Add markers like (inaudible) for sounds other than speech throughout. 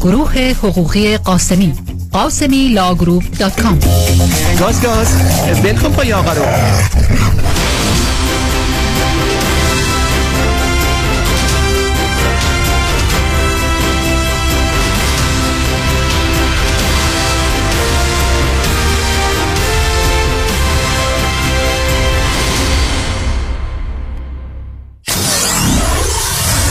گروه حقوقی قاسمی. قاسمی لاگروپ دات کام. گاز گاز. بلکن پای آقا رو.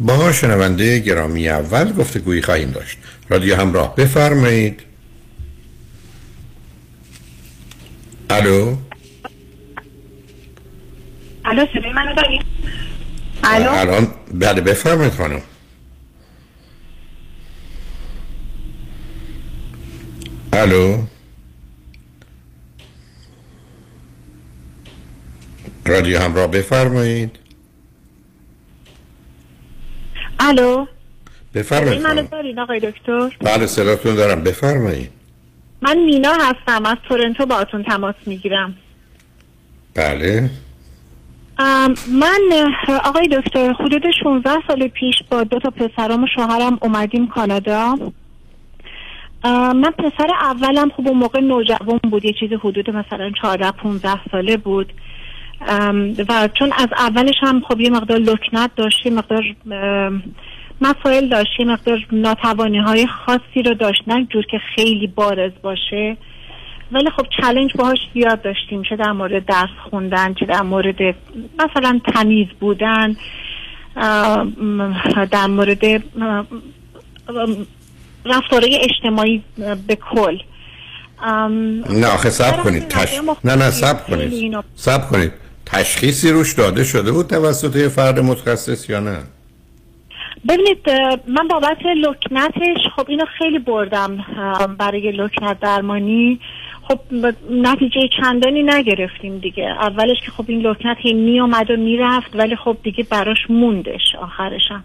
با شنونده گرامی اول گفتگویی خواهیم داشت. رادیو همراه بفرمایید. الو؟ الو صدای منو داری؟ الو؟ الان بله بفرمایید خانم. الو؟ رادیو همراه بفرمایید. الو؟ بفرمایید منو. دارین آقای دکتر؟ بله صداتون دارم. بفرمایید. من مینا هستم از تورنتو باهاتون تماس می‌گیرم. بله. من آقای دکتر حدود 16 سال پیش با دو تا پسرام و شوهرم اومدیم کانادا. من پسر اولم خب اون موقع نوجوان بود یه چیز حدود مثلا 14 15 ساله بود. و چون از اولش هم خب یه مقدار لکنت داشت یه مقدار مسائل داشت یه مقدار ناتوانی های خاصی رو داشت نه جور که خیلی بارز باشه. ولی خب چلنج باهاش زیاد داشتیم چه در مورد درس خوندن چه در مورد مثلا تمیز بودن در مورد ام، رفتارهای اجتماعی به کل. نه آخه سب کنید تش... نه نه سب کنید. سب کنید. تشخیصی روش داده شده بود توسط یه فرد متخصص یا نه؟ ببینید من بابت لکنتش خب اینو خیلی بردم برای لکنت درمانی. خب نتیجه چندانی نگرفتیم دیگه. اولش که خب این لکنت هی می اومد و می‌رفت ولی خب دیگه براش موندش آخرشم.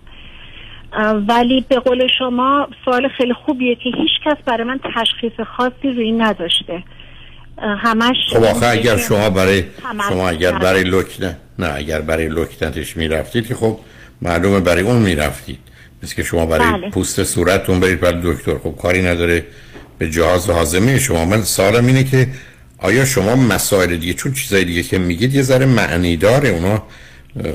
ولی به قول شما سوال خیلی خوبیه که هیچ کس برای من تشخیص خاصی روی نداشته. همش خب آخه اگر شما برای شما اگر. برای لکنت نه. اگر برای لکنتش می‌رفتید که خب معلومه برای اون می‌رفتید. مثل که شما برای بله. پوست صورتتون برید برای دکتر. خب کاری نداره. به جهاز هاضمه شما. من سوالم اینه که آیا شما مسائل دیگه چون چیزای دیگه که میگید یه ذره معنی داره. اونا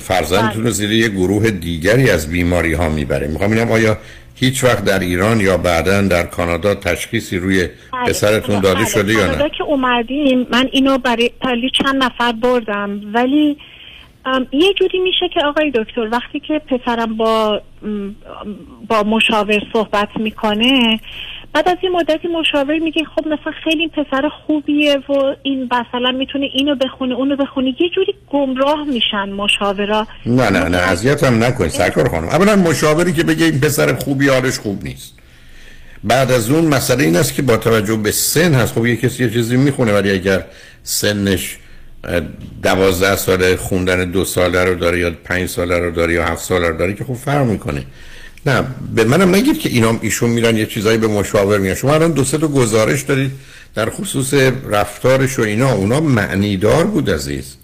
فرزندتون رو زیر یه گروه دیگری از بیماری ها می‌بره می‌خوام ببینم آیا هیچ وقت در ایران یا بعدا در کانادا تشخیصی روی بله. پسرتون داده بله. شده یا کانادا نه که اومدیم من اینو برای تالی چند نفر بردم ولی یه جوری میشه که آقای دکتر وقتی که پسرم با با مشاور صحبت می‌کنه بعد از این مدتی مشاور میگه خب مثلا خیلی این پسر خوبیه و این مثلا می‌تونه اینو بخونه اونو بخونه. یه جوری گمراه میشن مشاورا. نه نه نه اذیتم نکنید سرکار خانم. اولا مشاوری که بگه این پسر خوبی حالش خوب نیست. بعد از اون مسئله این است که با توجه به سن هست. خب یه کسی یه چیزی می‌خونه ولی اگر سنش دوازده ساله خوندن دو ساله رو داره یا پنج ساله رو داره یا هفت ساله رو داره که خب فرق می‌کنه. نه به منم نگید که اینام ایشون میرن یه چیزایی به مشاور میگن. شما الان دو سه تا گزارش دارید در خصوص رفتارش و اینا اونا معنیدار بود عزیز.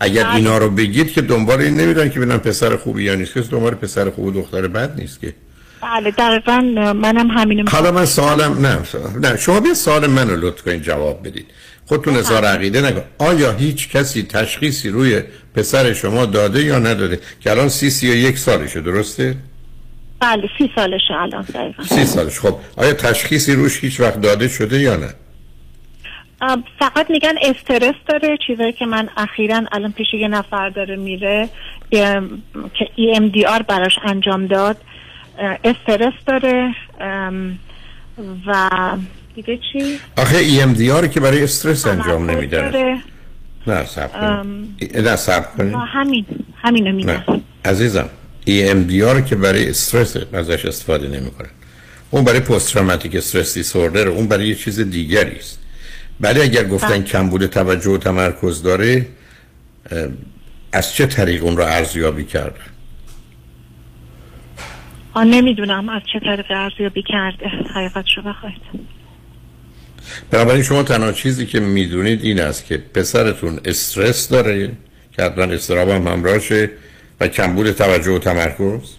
اگر بله. اینا رو بگید که دنبال این نمیرن که ببینن پسر خوبی یا نیست. که دنبال پسر خوب و دختر بد نیست که. بله دقیقا منم همینو. حالا من سوالم نه نه شما بیا سوال منو لطف کنید جواب بدید خودتون اظهار عقیده نکن. آیا هیچ کسی تشخیصی روی پسر شما داده یا نداده؟ که الان سی سی و یک سالشه درسته؟ بله سی سالشه الان دقیقا سی سالش خب آیا تشخیصی روش هیچ وقت داده شده یا نه؟ فقط میگن استرس داره چیزایی که من اخیرا الان پیش یه نفر داره میره ام، که EMDR براش انجام داد استرس داره و دیگه چی؟ آخه ای ام دی آر که برای استرس انجام داره. نه سب ام. کنید نه سب کنید و همین همینو میگن عزیزم EMDR که برای استرس ازش استفاده نمی‌کنه. اون برای پست تروماتیک استرس دیسوردر اون برای یه چیز دیگری است. ولی اگر گفتن بله. کمبود توجه و تمرکز داره از چه طریق اون رو ارزیابی کردن آن نمی‌دونم از چه طریق ارزیابی کرده. حقیقتشو بخواید. بنابراین شما تنها چیزی که می‌دونید این است که پسرتون استرس داره که حتما استراب هم همراهشه و کمبود توجه و تمرکز؟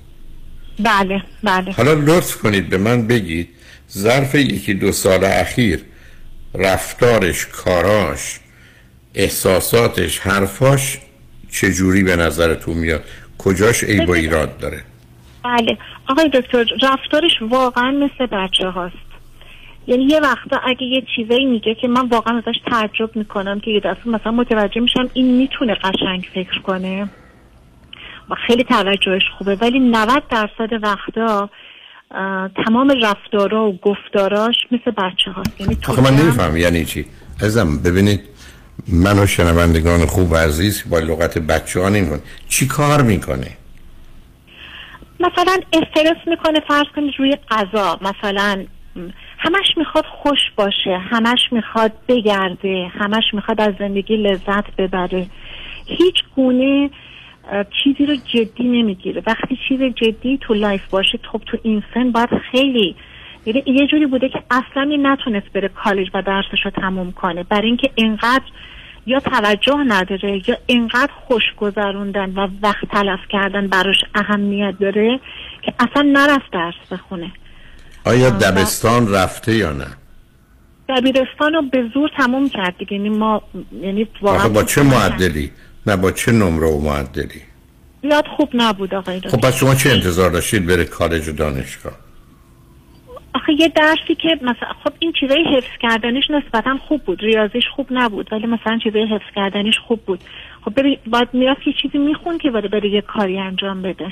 بله بله. حالا لطف کنید به من بگید ظرف یکی دو سال اخیر رفتارش کاراش احساساتش حرفاش چجوری به نظرتون میاد؟ کجاش عیب و ایراد داره؟ بله. آقای دکتر رفتارش واقعا مثل بچه هاست. یعنی یه وقتا اگه یه چیزایی میگه که من واقعا ازش تعجب می‌کنم که یه دفعه مثلا متوجه میشم این می‌تونه قشنگ فکر کنه. خیلی توجهش خوبه. ولی 90 درصد وقتا تمام رفتارا و گفتاراش مثل بچه هاست. یعنی تو آخه من نمیفهم یعنی چی؟ ازم ببینید من و شنوندگان خوب و عزیز با لغت بچه ها نمی چی کار می‌کنه؟ مثلا استرس می‌کنه فرض کنید روی غذا. مثلا همش می‌خواد خوش باشه همش می‌خواد بگرده همش می‌خواد از زندگی لذت ببره. هیچ گونه چیزی رو جدی نمی‌گیره. وقتی چیز جدی تو life باشه خب تو این سن باید خیلی یعنی یه جوری بوده که اصلا نتونست بره کالج و درسش رو تموم کنه. برای اینکه اینقدر یا توجه نداره یا اینقدر خوش گذروندن و وقت تلف کردن براش اهمیت داره که اصلا نرفت درس بخونه. آیا دبستان رفته یا نه؟ دبیرستان رو به زور تموم کرد دیگه. یعنی ما یعنی با چه. معدلی؟ نه با چه نمره و معدلی زیاد خوب نبود آقای دکتر. خب پس شما چه انتظار داشتید بره کالج و دانشگاه؟ آخه یه درسی که مثلا خب این چیزای حفظ کردنش نسبتا خوب بود ریاضیش خوب نبود ولی مثلا چیزای حفظ کردنش خوب بود. خب بری باید می‌رفت یه چیزی میخون که بره بره یه کاری انجام بده.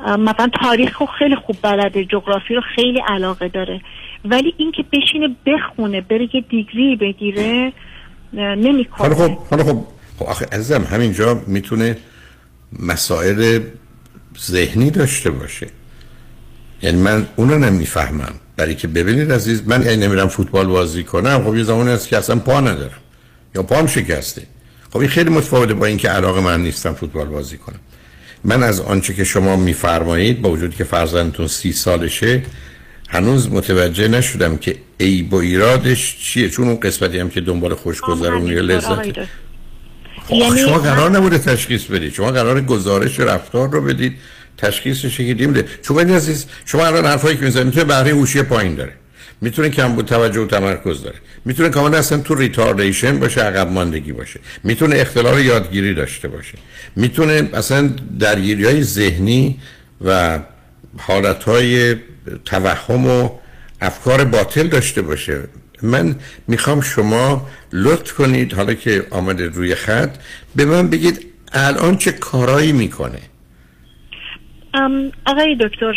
مثلا تاریخ رو خیلی خوب بلده جغرافی رو خیلی علاقه داره. ولی اینکه بشینه بخونه بره یه دیگری بگیره نمی‌کنه. حالا خب حالا خب خب آخه عزیزم همینجا می‌تونه مسائل ذهنی داشته باشه. یعنی من اونو نمی‌فهمم. برای که ببینید عزیز من اگه نمیرم فوتبال بازی کنم خب یه زمانی هست که اصلا پا ندارم. یا پام شکسته. خب این خیلی متفاوته با اینکه علاقه من نیستم فوتبال بازی کنم. من از آنچه که شما میفرمایید با وجود که فرزندتون سی سالشه هنوز متوجه نشدم که عیب و ایرادش چیه. چون اون قسمتی هم که دنبال خوشگذرونی لذت یعنی شما قرار نبوده تشخیص بدید. شما قرار گزارش رفتار رو بدید تشخیصش که دیمده شما این عزیز شما الان حرفایی که می‌زنید می‌تونه بهره هوشی پایین داره. می‌تونه کم بود توجه و تمرکز داره. می‌تونه کاملا اصلا تو ریتاردیشن باشه عقب ماندگی باشه. می‌تونه اختلال یادگیری داشته باشه. می‌تونه اصلا درگیری های ذهنی و حالت های توهم و افکار باطل داشته باشه. من می‌خوام شما لطف کنید حالا که آمده روی خط به من بگید الان چه کارایی می‌کنه؟ آقای دکتر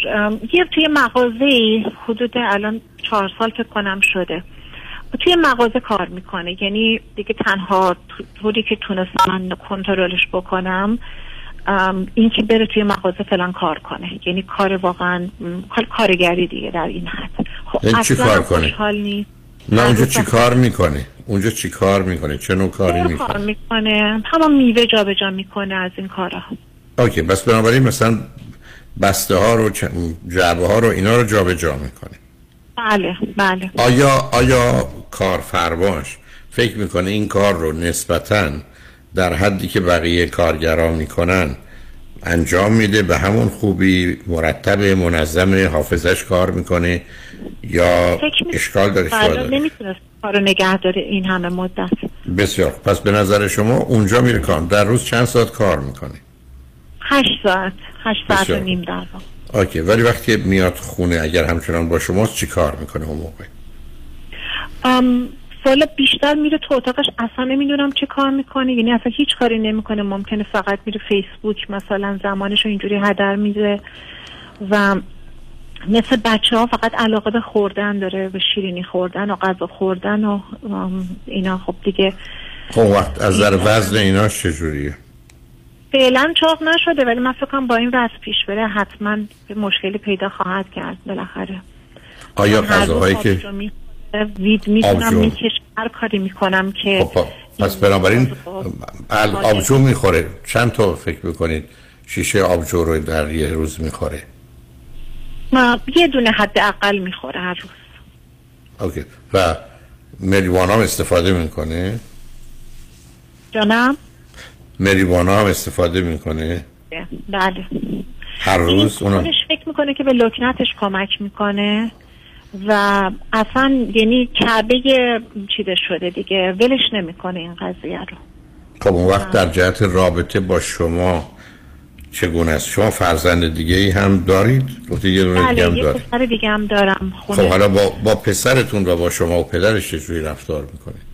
یه توی مغازه حدود الان چهار سال فکر کنم شده. توی مغازه کار می‌کنه یعنی دیگه تنها طوری که تونستم من کنترلش بکنم این که بره توی مغازه فلان کار کنه. یعنی کار واقعا کار کارگری دیگه در این حد. خب یعنی اصلاً کار کنه؟ خوشحال نیست. نه اونجا چی کار می‌کنه اونجا چی کار می‌کنه چه نوع کاری کار می‌کنه می‌کنه؟ همون میوه جابجا می‌کنه از این کارا. اوکی بس بنابراین مثلا بسته ها رو جعبه ها رو اینا رو جابجا می‌کنه بله بله. آیا آیا کارفرماش فکر می‌کنه این کار رو نسبتا در حدی که بقیه کارگران می‌کنن انجام میده. به همون خوبی مرتب منظم حافظش کار می‌کنه یا اشکال داره اشکال نمی‌تونست کارو نگه داره این همه مدت. بسیار. پس به نظر شما اونجا میره کار. در روز چند ساعت کار می‌کنه؟ هشت ساعت. هشت ساعت و. نیم در. اوکی. ولی وقتی میاد خونه اگر همچنان با شماست چی کار می‌کنه اون موقع؟ ام، سال بیشتر میره تو اتاقش. اصلا نمی‌دونم چه کار می‌کنه. یعنی اصلا هیچ کاری نمی‌کنه. ممکنه فقط میره فیسبوک مثلا زمانش رو اینجوری هدر میده. و مثل بچه ها فقط علاقه به خوردن داره به شیرینی خوردن و غذا خوردن و اینا. خب دیگه خب وقت از نظر وزن ایناش چجوریه؟ فعلا چاق نشده ولی من فکر کنم با این وضع پیش بره حتما به مشکلی پیدا خواهد کرد بالاخره. آیا غذاهایی که وید می‌تونم. می‌کشم هر کاری می‌کنم که خب پس بنابراین آبجو می‌خوره. چند تا فکر می‌کنید شیشه آبجو رو در یه روز می‌خوره؟ ما یه دونه حداقل می‌خوره هر روز. اوکی. و مریوانا هم استفاده می‌کنه؟ جانم مریوانا هم استفاده می‌کنه؟ بله. هر روز؟ اونم؟ خودش فکر می‌کنه که به لکنتش کمک می‌کنه. و اصلا یعنی کعبه چیده شده دیگه. ولش نمی‌کنه این قضیه رو. خب اون وقت در جهت رابطه با شما چگونه است؟ شما فرزند دیگه ای هم دارید؟ گفتی یه دونه دیگه هم بله یه دارید. پسر دیگه هم دارم خب خونه حالا با, با پسرتون و با شما و پدرش چجوری رفتار می‌کنه آم،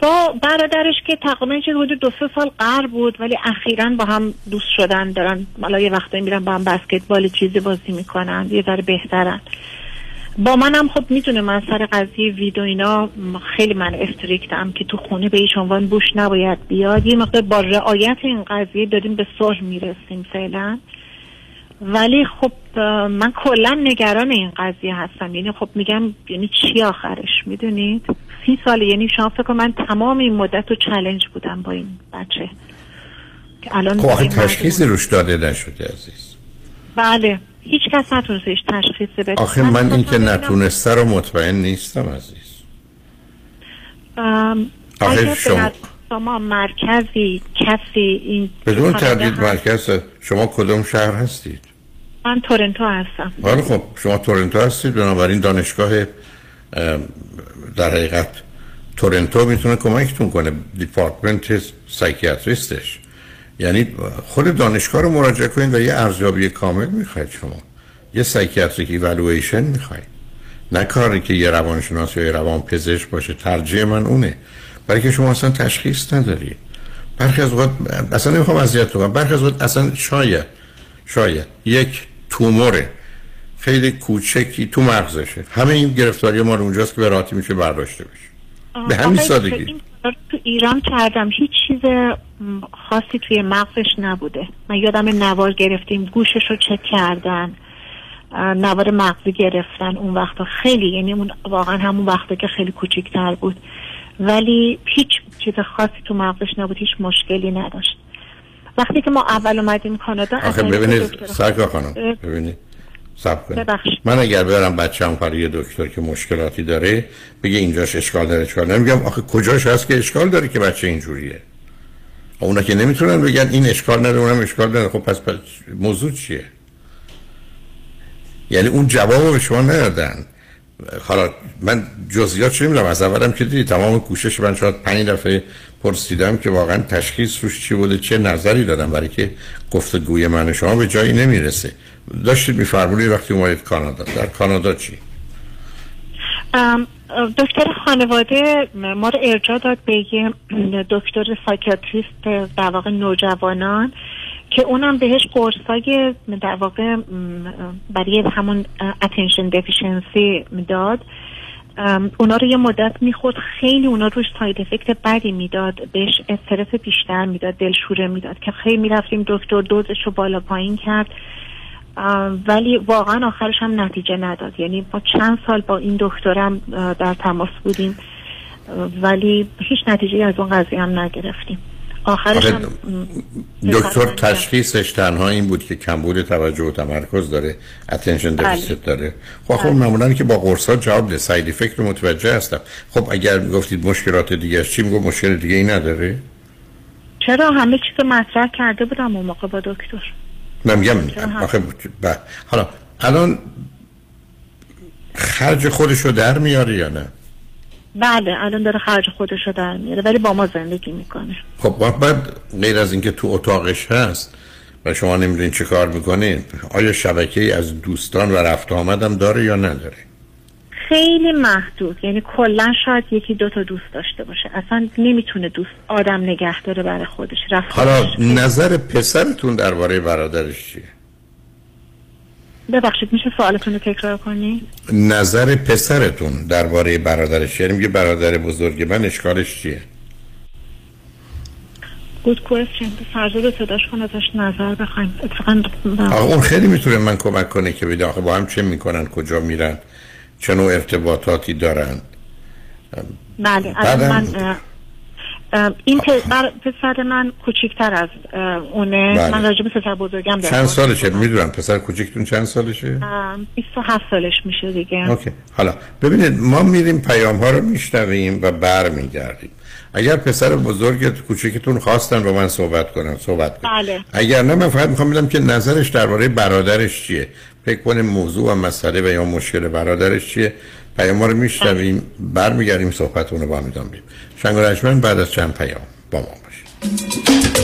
با برادرش که تقریبا چیز حدود دو سه سال قرب بود ولی اخیرا با هم دوست شدن دارن حالا یه وقتایی میرن با هم بسکتبال چیزی بازی می‌کنن یه ذره بهترن. با منم خب می‌دونه من سر قضیه ویدو اینا خیلی من استریکتم که تو خونه به هیچ عنوان بوش نباید بیاد. یه مقدار با رعایت این قضیه داریم به صلح می‌رسیم فعلا. ولی خب من کلا نگران این قضیه هستم. یعنی خب میگم یعنی چی آخرش؟ می‌دونید؟ سی ساله یعنی شما فکر من تمام این مدت رو چلنج بودم با این بچه. که الان خب تشخیصی روش داده نشده عزیز. بله هیچ کس نتونسته هیچ تشخیص بده. آخه من این که نتونسته رو مطمئن نیستم عزیز. آخه شما- شما مرکزی کسی این بدون تردید مرکز شما کدوم شهر هستید؟ من تورنتو هستم. خب شما تورنتو هستید بنابراین دانشگاه در حقیقت تورنتو می‌تونه کمکتون کنه. دیپارتمنت سایکیاتریستش یعنی خود دانشگاه رو مراجعه کنید و یه ارزیابی کامل می‌خواید شما. یه psychiatric evaluation می‌خواید. نه کاری که یه روانشناس یا یه روان پزشک باشه. ترجیح من اونه. برای که شما اصلا تشخیص نداری. برخی از اوقات اصلا نمی‌خوام اذیت کنم برخی از اوقات اصلا شاید شاید یک توموره. خیلی کوچکی تو مغزشه. همه این گرفتاری ما رو اونجاست که به راحتی میشه برداشته بشه به همین سادگی. تو ایران کردم. هیچ چیز خاصی توی مغزش نبوده. من یادم نوار گرفتیم گوشش رو چک کردن. نوار مغزی گرفتن اون وقتا. خیلی یعنی اون واقعا همون وقتا که خیلی کوچیکتر بود. ولی هیچ چیز خاصی تو مغزش نبود. هیچ مشکلی نداشت. وقتی که ما اول اومدیم کانادا آخه ببینید سرکار خانم ببینید. سب کنید. من اگر برم بچه هم یه دکتر که مشکلاتی داره بگه اینجاش اشکال داره اشکال داره؟ میگم آخه کجاش هست که اشکال داره که بچه اینجوریه؟ اونا که نمی‌تونن بگن این اشکال نداره اونم اشکال داره خب پس, پس موضوع چیه؟ یعنی اون جواب به شما ندادن. حالا من جزئیات چه می‌دونم؟ از اولم که دیدی تمام کوشش من شاید پنج دفعه پرسیدم که واقعا تشخیص روش چی بوده چه نظری دادم برای که گفتگوی من شما به جایی نمی‌رسه. داشتید میفرمونید وقتی اومدید کانادا. در کانادا چی؟ دکتر خانواده ما رو ارجاع داد به یه دکتر psychiatrist در واقع نوجوانان که اونم بهش قرصای در واقع برای همون attention deficiency داد. اونا رو یه مدت می‌خورد خیلی اونا روش side effect بدی می‌داد بهش استرس بیشتر می‌داد دلشوره می‌داد که خیلی می‌رفتیم دکتر دوزش رو بالا پایین کرد. ولی واقعا آخرش هم نتیجه نداد. یعنی ما چند سال با این دکترم در تماس بودیم. ولی هیچ نتیجه از اون قضیه هم نگرفتیم. آخرش هم دکتر تشخیصش تنها این بود که کمبود توجه و تمرکز داره attention بله. deficit داره. خب خب معمولا که با قرصا جواب ده side effect رو متوجه هستم. خب اگر گفتید مشکلات دیگه چی میگو مشکل دیگه ای نداره؟ چرا؟ همه چیز مطرح کرده بودم اون موقع با دکتر. من میگم آخه حالا الان خرج خودش رو در میاره یا نه؟ بله الان داره خرج خودش رو در میاره ولی با ما زندگی می‌کنه. خب بعد غیر از اینکه تو اتاقش هست و شما نمی‌دونین چه کار می‌کنین آیا شبکه ای از دوستان و رفت آمدم داره یا نداره؟ خیلی محدود. یعنی کلا شاید یکی دو تا دوست داشته باشه. اصلا نمی‌تونه دوست آدم نگه داره برای خودش. رفت حالا نظر پسرتون درباره برادرش چیه؟ ببخشید میشه سوالتون رو تکرار کنی؟ نظر پسرتون درباره برادرش. یعنی میگه برادر بزرگ من اشکالش چیه؟ گود کوئسچن فرزاد صداش کن ازش نظر بخوایم. اتفاقا اون خیلی می‌تونه من کمک کنه که بده آخه با هم چه می‌کنن کجا میرن. چه نوع ارتباطاتی دارن بله من این پ- بر- پسر من کوچیکتر از اونه. بله. من راجع به پسر بزرگم دارم چند سالشه؟ می‌دونم پسر کوچیکتون چند سالشه؟ اه، 27 سالش میشه دیگه. اوکی. حالا ببینید ما میریم پیام ها رو میشنویم و بر میگردیم اگر پسر بزرگ کوچکتون خواستن با من صحبت کنن صحبت کنن. بله. اگر نه من فقط می‌خوام بدم که نظرش درباره برادرش چیه؟ فکر کنه موضوع و مسئله و یا مشکل برادرش چیه پیام رو میشنویم برمیگردیم صحبتون رو با هم ادامه میدیم شنگ بعد از چند پیام با ما باشید.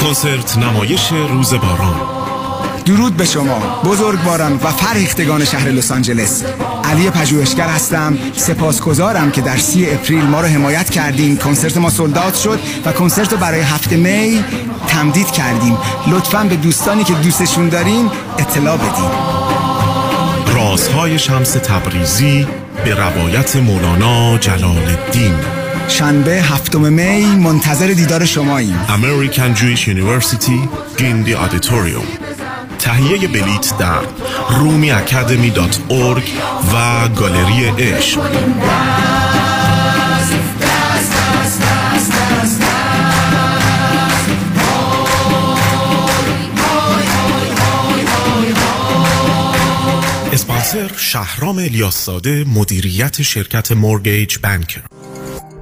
کنسرت نمایش روز باران. درود به شما بزرگواران و فرهیختگان شهر لس آنجلس. علی پژوهشگر هستم سپاسگزارم که در سی اپریل ما رو حمایت کردین. کنسرت ما سولدات شد و کنسرت رو برای هفته می تمدید کردیم. لطفا به دوستانی که دوستشون دارین اطلاع بدین. رازهای شمس تبریزی به روایت مولانا جلال الدین. شنبه هفتم می منتظر دیدار شماییم. American Jewish University Gindi Auditorium تهیه بلیت در Rumi Academy dot org و گالری عشق. اسپانسر شهرام الیاساده مدیریت شرکت mortgage banker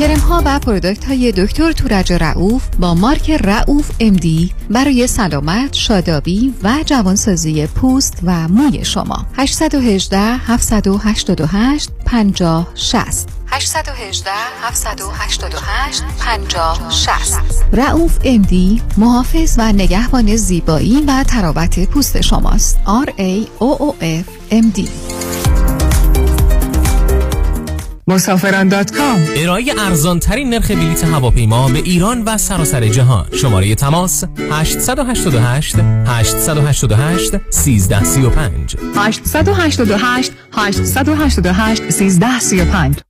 کرم ها و پرودکت های دکتر تورج رعوف با مارک رعوف امدی برای سلامت، شادابی و جوانسازی پوست و موی شما. 818 788 50 60 818 788 50 60 رعوف امدی محافظ و نگهبان زیبایی و تراوت پوست شماست. R A O O F MD مسافران دات کام. ارائه ارزان ترین نرخ بلیط هواپیما به ایران و سراسر جهان. شماره تماس 888 888 1335 888 888 1335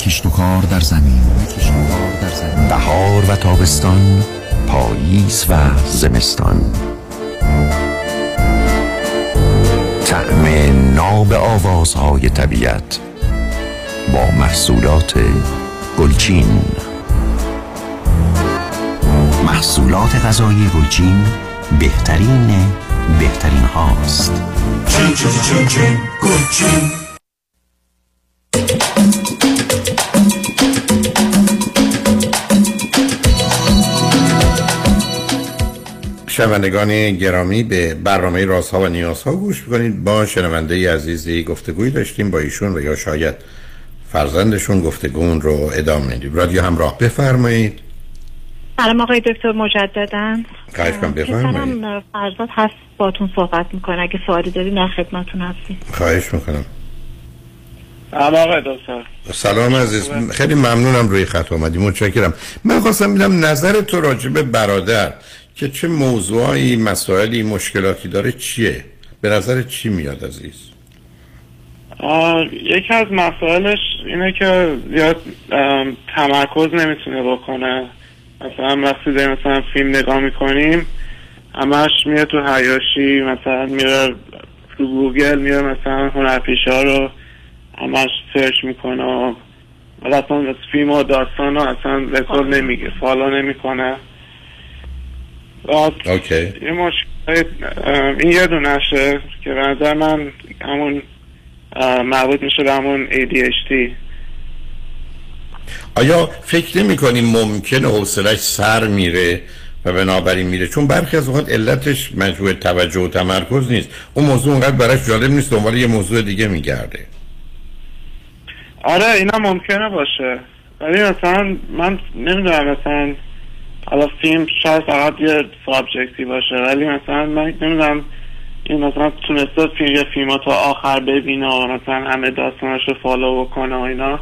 کشت و کار در زمین. بهار و تابستان پاییز و زمستان. طعم ناب آوازهای طبیعت با محصولات گلچین. محصولات غذایی گلچین بهترین بهترین هاست. چین چین چین چین گلچین. شنوندگان گرامی به برنامه رازها و نیازها گوش می‌کنید. با شنونده عزیزی گفتگویی داشتیم با ایشون و یا شاید فرزندشون گفتگون رو ادامه میدیم. رادیو همراه. بفرمایید. سلام آقای دکتر مجددا. خواهش کنم بفرمایید. فرزاد هست باتون صحبت می‌کنه. اگه سوالی داری در خدمتتون هستیم. خواهش می‌کنم. سلام آقای دکتر. سلام عزیز. خیلی ممنونم روی خط آمدی متشکرم. من خواستم بدم نظر تو راجع به برادر. که چه موضوعی مسائلی مشکلاتی داره چیه؟ به نظر چی میاد عزیز؟ یکی از مسائلش اینه که زیاد تمرکز نمی‌تونه بکنه. مثلا وقتی داریم مثلا فیلم نگاه می‌کنیم همش میره تو حواشی مثلا میره تو گوگل میره مثلا هنرپیشه ها رو همش search می‌کنه و اصلا فیلم و داستان رو اصلا رکورد نمیگه follow نمی‌کنه. اوکی. یه مشکل این یه دونشه که به نظر من همون مربوط میشه به همون ADHD آیا فکر نمی کنیم ممکنه حوصلش سر میره و بنابراین میره؟ چون برخی از اوقات علتش مجموع توجه و تمرکز نیست. اون موضوع اونقدر براش جالب نیست دنبال یه موضوع دیگه میگرده. آره اینا ممکنه باشه. ولی مثلا من نمی‌دونم مثلا حالا فیلم شاید فقط یه سابجکتی باشه ولی مثلا من نمی‌دونم این مثلا تونسته فیلم یه فیلم تا آخر ببینه و مثلا همه داستانش رو فالو بکنه و اینا.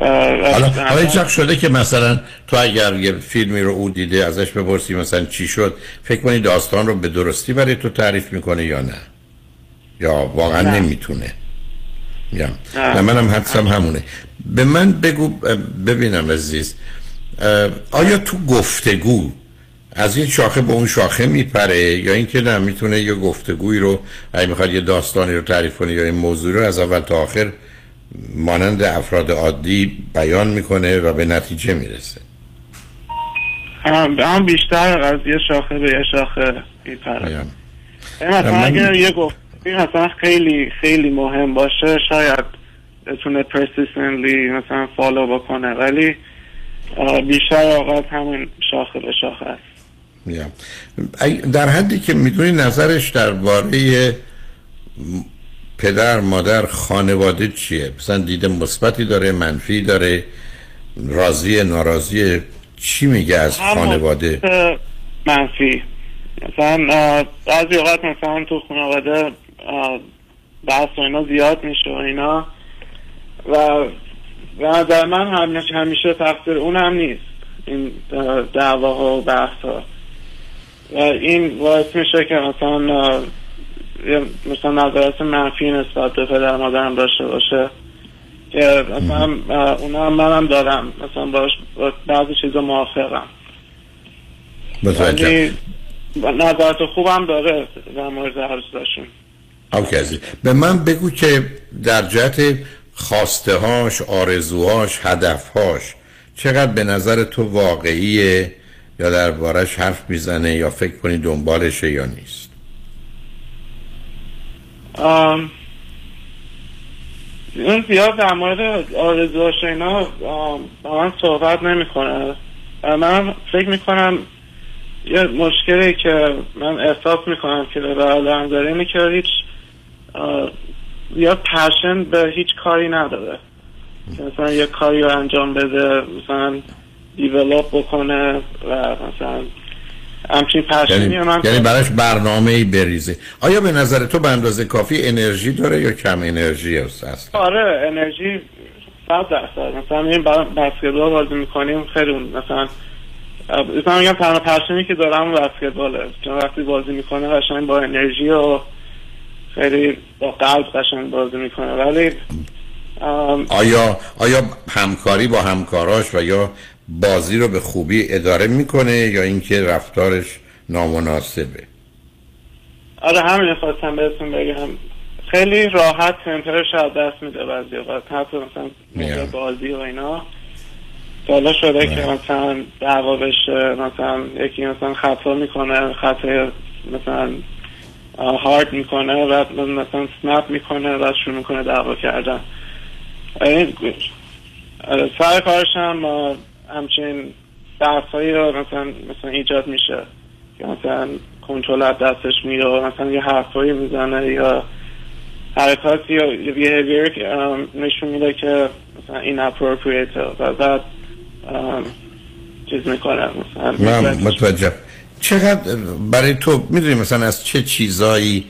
حالا حالا شده که مثلا تو اگر یه فیلمی رو او دیده ازش بپرسی مثلا چی شد فکر کنی داستان رو به درستی برای تو تعریف می‌کنه یا نه؟ یا واقعا نه. نمی‌تونه؟ میگم. نه. نه منم حدسم همونه. به من بگو ببینم عزیز. آیا تو گفتگو از این شاخه به اون شاخه میپره؟ یا اینکه نه می‌تونه یه گفتگویی رو اگه می‌خواد یه داستانی رو تعریف کنه یا این موضوع رو از اول تا آخر مانند افراد عادی بیان می‌کنه و به نتیجه می‌رسه. هم بیشتر از یه شاخه به یه شاخه میپره. مثلا من- اگر یه گفت مثلا خیلی خیلی مهم باشه شاید بتونه persistently مثلا فالو بکنه ولی بیشتر اوقات همون شاخه به شاخه است. در حدی که می‌دونی نظرش درباره پدر مادر خانواده چیه؟ مثلا دیده مثبتی داره منفی داره راضی ناراضی چی میگه از خانواده؟ منفی. مثلا بعضی اوقات مثلا تو خانواده بحث و اینا زیاد میشه و اینا و به نظر من همیشه, همیشه تقصیر اون هم نیست. این اه، دعواها و بحث ها و این باعث میشه که مثلا مثلا نظرات منفی نسبت به پدر مادرم داشته باشه. که مثلا اونا هم منم دارم. مثلا باش با بعضی چیزا موافقم. متوجه. ولی نظرات خوبم داره در مورد عروساشون اوکی به من بگو که در جهت خواسته هاش آرزوهاش هدفهاش. چقدر به نظر تو واقعیه یا دربارش حرف می‌زنه یا فکر کنی دنبالشه یا نیست؟ آم، اون زیاد در مورد آرزوهاش اینا با من صحبت نمی‌کنه. من فکر می‌کنم یه مشکلی که من احساس می‌کنم که به برادرم داره اینه که هیچ یا پشن به هیچ کاری نداره. که مثلا یه کاری رو انجام بده مثلا دیولوپ بکنه و مثلا همچین پشنی یعنی, من یعنی براش برنامه ای بریزه. آیا به نظر تو به اندازه کافی انرژی داره یا کم انرژی است اصلا آره انرژی صد درصد. مثلا این بسکتبال بازی می‌کنیم خیلی مثلا مثلا میگم تنها پشنی که دارم بسکتباله. چون وقتی بازی می‌کنه قشنگ با انرژی و خیلی با قلب قشنگ بازی می‌کنه. ولی آیا آیا همکاری با همکاراش و یا بازی رو به خوبی اداره می‌کنه یا اینکه رفتارش نامناسبه؟ آره همین خواستم بهتون بگم. خیلی راحت تمپرش از دست میده بعضی اوقات. حتی مثلا بازی و اینا. حالا شده که مثلا دعوا بشه مثلا یکی مثلا خطا می‌کنه خطای مثلا هارد می‌کنه و مثلا سنپ می‌کنه و شروع می‌کنه دعوا کردن. سر کارش هم همچین بحث هایی رو مثلا مثلا ایجاد میشه. که مثلا کنترل از دستش میره و مثلا یه حرفایی می‌زنه یا حرکاتی یا یه بیهیویر نشون میده که مثلا این اپروپریت و بعد چیز می‌کنه مثلا من متوجه. چقدر برای تو می‌دونی مثلا از چه چیزایی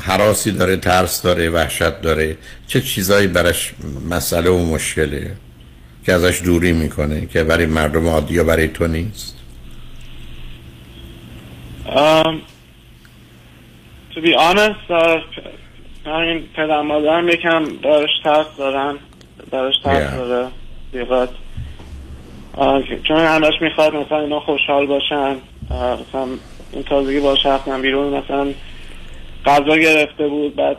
حراسی داره ترس داره وحشت داره چه چیزایی برش مسئله و مشکله که ازش دوری می‌کنه که برای مردم عادی یا برای تو نیست؟ Um, to be honest, uh, همین پدر مادرم یکم دارش ترس دارن دارش ترس Yeah. داره آه، چون همش می‌خواد مثلا اینا خوشحال باشن. مثلا این تازگی باش رفتن بیرون مثلا غذا گرفته بود بعد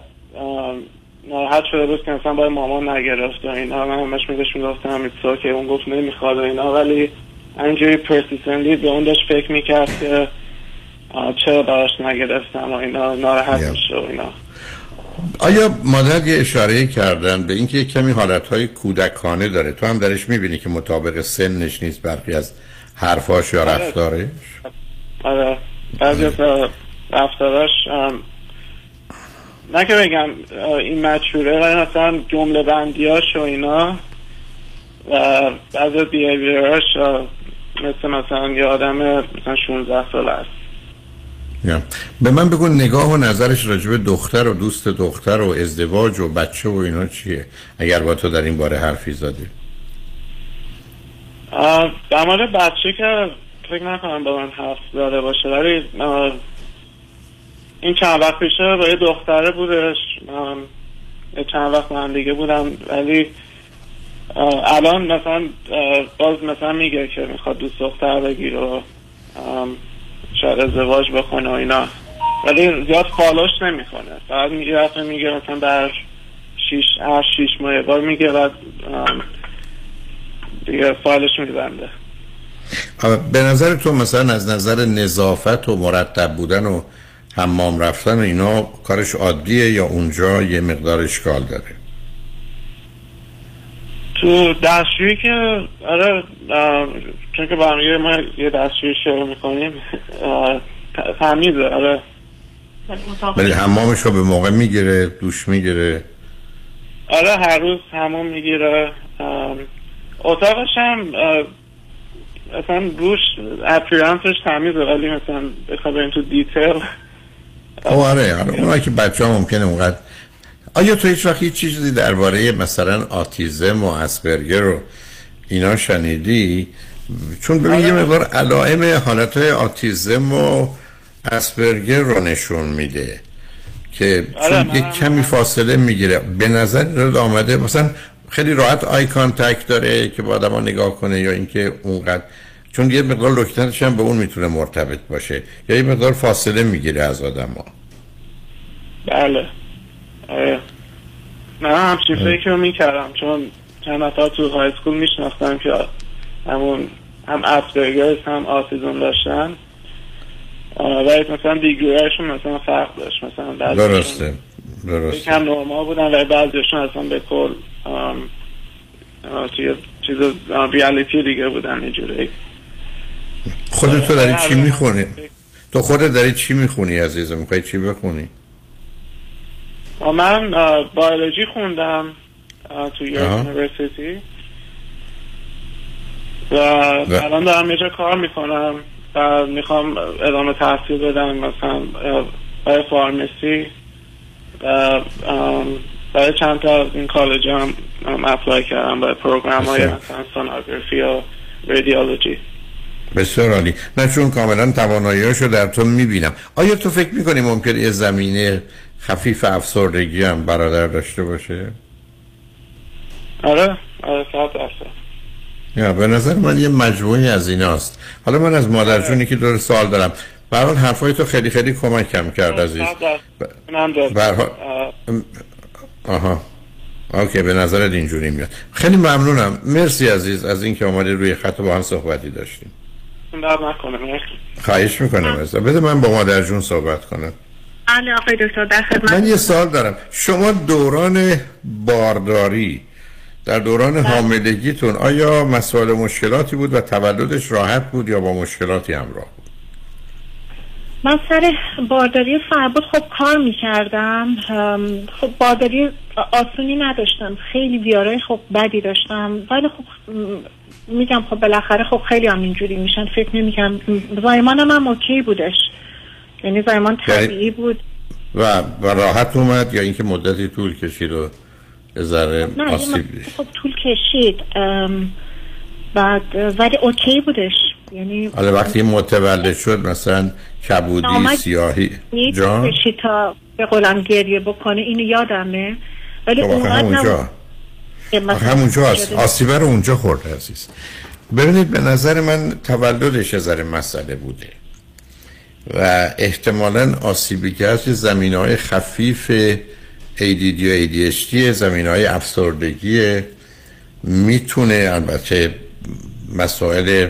ناراحت شده بود که مثلا باید مامان نگرفت و اینا. من همش میگوش می‌گفتم ایتسا که اون گفت نمی‌خواد و اینا. ولی اینجوری پرسیسنلی به اون داشت فکر می‌کرد که چرا براش نگرفتم و اینا ناراحت میشه و اینا. آیا مادر یه اشاره کردن به اینکه کمی حالتهای کودکانه داره؟ تو هم درش می‌بینی که مطابق سنش نیست برخی از حرفاش یا آره. رفتارش؟ آره. بعضی از رفتاراش نه که بگم این مچوره ولی مثلا جمله بندیاش و اینا و بعضی بیهیویراش مثل مثلا یه آدم مثلا 16 ساله است. یا. به من بگو نگاه و نظرش راجع به دختر و دوست دختر و ازدواج و بچه و اینا چیه؟ اگر با تو در این باره حرفی زده آه، در مورد بچه که فکر نکنم با من حرف داده باشه ولی این چند وقت پیشه با یه دختره بودش چند وقت هم دیگه بودم ولی الان مثلا باز مثلا میگه که می‌خواد دوست دختر بگیر و شاید ازدواج بکنه و اینا. ولی زیاد فالوش نمی‌کنه. فقط میگه رفته میگه مثلا بر شیش هر شیش ماه بار میگه آم، دیگه فایلش میبنده. به نظر تو مثلا از نظر نظافت و مرتب بودن و حمام رفتن و اینا کارش عادیه یا اونجا یه مقدار اشکال داره؟ تو دستشویی که آره چون که یه ما یه دستشویی شروع می‌کنیم تمیزه آره. ولی حمامش رو به موقع می‌گیره دوش می‌گیره؟ آره هر روز همون می‌گیره اتاقش هم اه، مثلا روش اپیرانسش تمیزه ولی مثلا بخواه بریم تو دیتیل. او آره آره. اونایی که بچه ها ممکنه اونقدر آیا تو هیچ وقت هیچ چیزی درباره مثلا آتیزم و اسپرگر رو اینا شنیدی؟ چون ببین یه مقدار علائم حالتهای آتیزم و اسپرگر رو نشون میده که آره، چون یک من- کمی فاصله می‌گیره. به نظر داره آمده مثلا خیلی راحت eye contact داره که با آدم نگاه کنه یا اینکه اونقدر چون یه مقدار لکنتش هم به اون می‌تونه مرتبط باشه یا یه مقدار فاصله می‌گیره از آدم ها بله. آره. من همچین فکر رو می‌کردم. چون چند نفر تو high school میشناختم که همون هم Asperger's هم autism داشتن. آه، ولی مثلا دیگریشون مثلا فرق داشت. مثلا درسته. درسته یکم نورمال بودن ولی بعضیشون اصلا به کل توی چیز reality دیگه بودن اینجوری خودت تو داری چی می‌خونی؟ تو خودت داری چی می‌خونی عزیزم؟ می‌خوای چی بخونی؟ و من بیولوژی خوندم تو. university. و الان دارم یه جا کار می‌کنم. و می‌خوام ادامه تحصیل بدم مثلا برای pharmacy. و برای چند تا این کالج هم apply کردم برای program های. مثلا سونوگرافی و رادیولوژی بسیار عالی. نه چون کاملا تواناییاشو در تو می‌بینم. آیا تو فکر می‌کنی ممکن یه زمینه خفیف افسردگی هم برادر داشته باشه؟ آره آره صد درصد. یا به نظر من یه مجموعی از ایناست. حالا من از مادر جونی که دور سوال دارم. برحال حرفای تو خیلی خیلی کمکم کرد عزیز. صد درصد. اونم دارم. به هر حال- آه، آها. اوکی به نظرت اینجوری میاد. خیلی ممنونم. مرسی عزیز از اینکه آمده روی خط با هم صحبتی داشتیم. خواهش می‌کنم از بده من با مادر جون صحبت کنم. بله آقای دکتر در خدمت من یه سال دارم. شما دوران بارداری در دوران حاملگیتون آیا مسائل مشکلاتی بود و تولدش راحت بود یا با مشکلاتی همراه بود؟ من سر بارداری فربود خب کار می‌کردم. خب بارداری آسونی نداشتم. خیلی بیارای خب بدی داشتم. ولی خب میگم خب بالاخره خب خیلی هم اینجوری میشن فکر نمی‌کنم زایمانم هم اوکی بودش. یعنی زایمان یعنی- طبیعی بود. و, و راحت اومد یا اینکه مدتی طول کشید و ذره آسیب خب طول کشید. بعد ولی اوکی بودش. یعنی حالا وقتی متولد شد مثلا کبودی سیاهی جان؟ تا به قولم گریه بکنه اینو یادمه. ولی خب اونقدر همونجا. هست. آسیبه رو اونجا خورده عزیز. ببینید به نظر من تولدش ذره مسئله بوده. و احتمالا آسیبی که هست زمین های خفیف ADD و ADHD زمین های افسردگی می‌تونه البته مسائل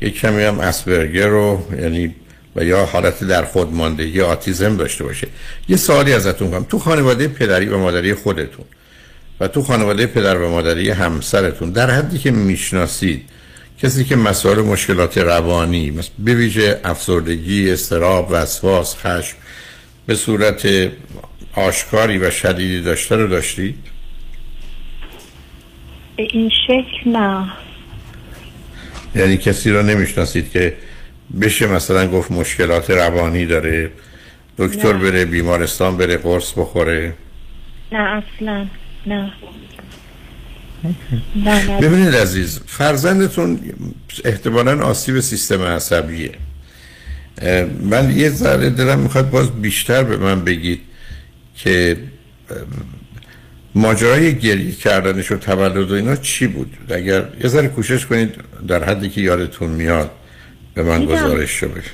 یک کمی هم اسپرگر رو یعنی و یا حالت در خودماندگی آتیزم داشته باشه. یه سوالی ازتون کنم تو خانواده پدری و مادری خودتون و تو خانواده پدر و مادری همسرتون در حدی که می‌شناسید کسی که مسائل مشکلات روانی به ویژه افسردگی، استراب، وسواس، خشم به صورت آشکاری و شدیدی داشته رو داشتید؟ به این شکل نه. یعنی کسی رو نمی‌شناسید که بشه مثلا گفت مشکلات روانی داره دکتر نه. بره بیمارستان بره قرص بخوره؟ نه اصلا نه. ببینید عزیز فرزندتون احتمالا آسیب سیستم عصبیه. من یه ذره دلم می‌خواد باز بیشتر به من بگید که ماجرای گریه کردنش و تولد و اینا چی بود؟ اگر یه ذره کوشش کنید در حدی که یادتون میاد به من. گزارش شو بشه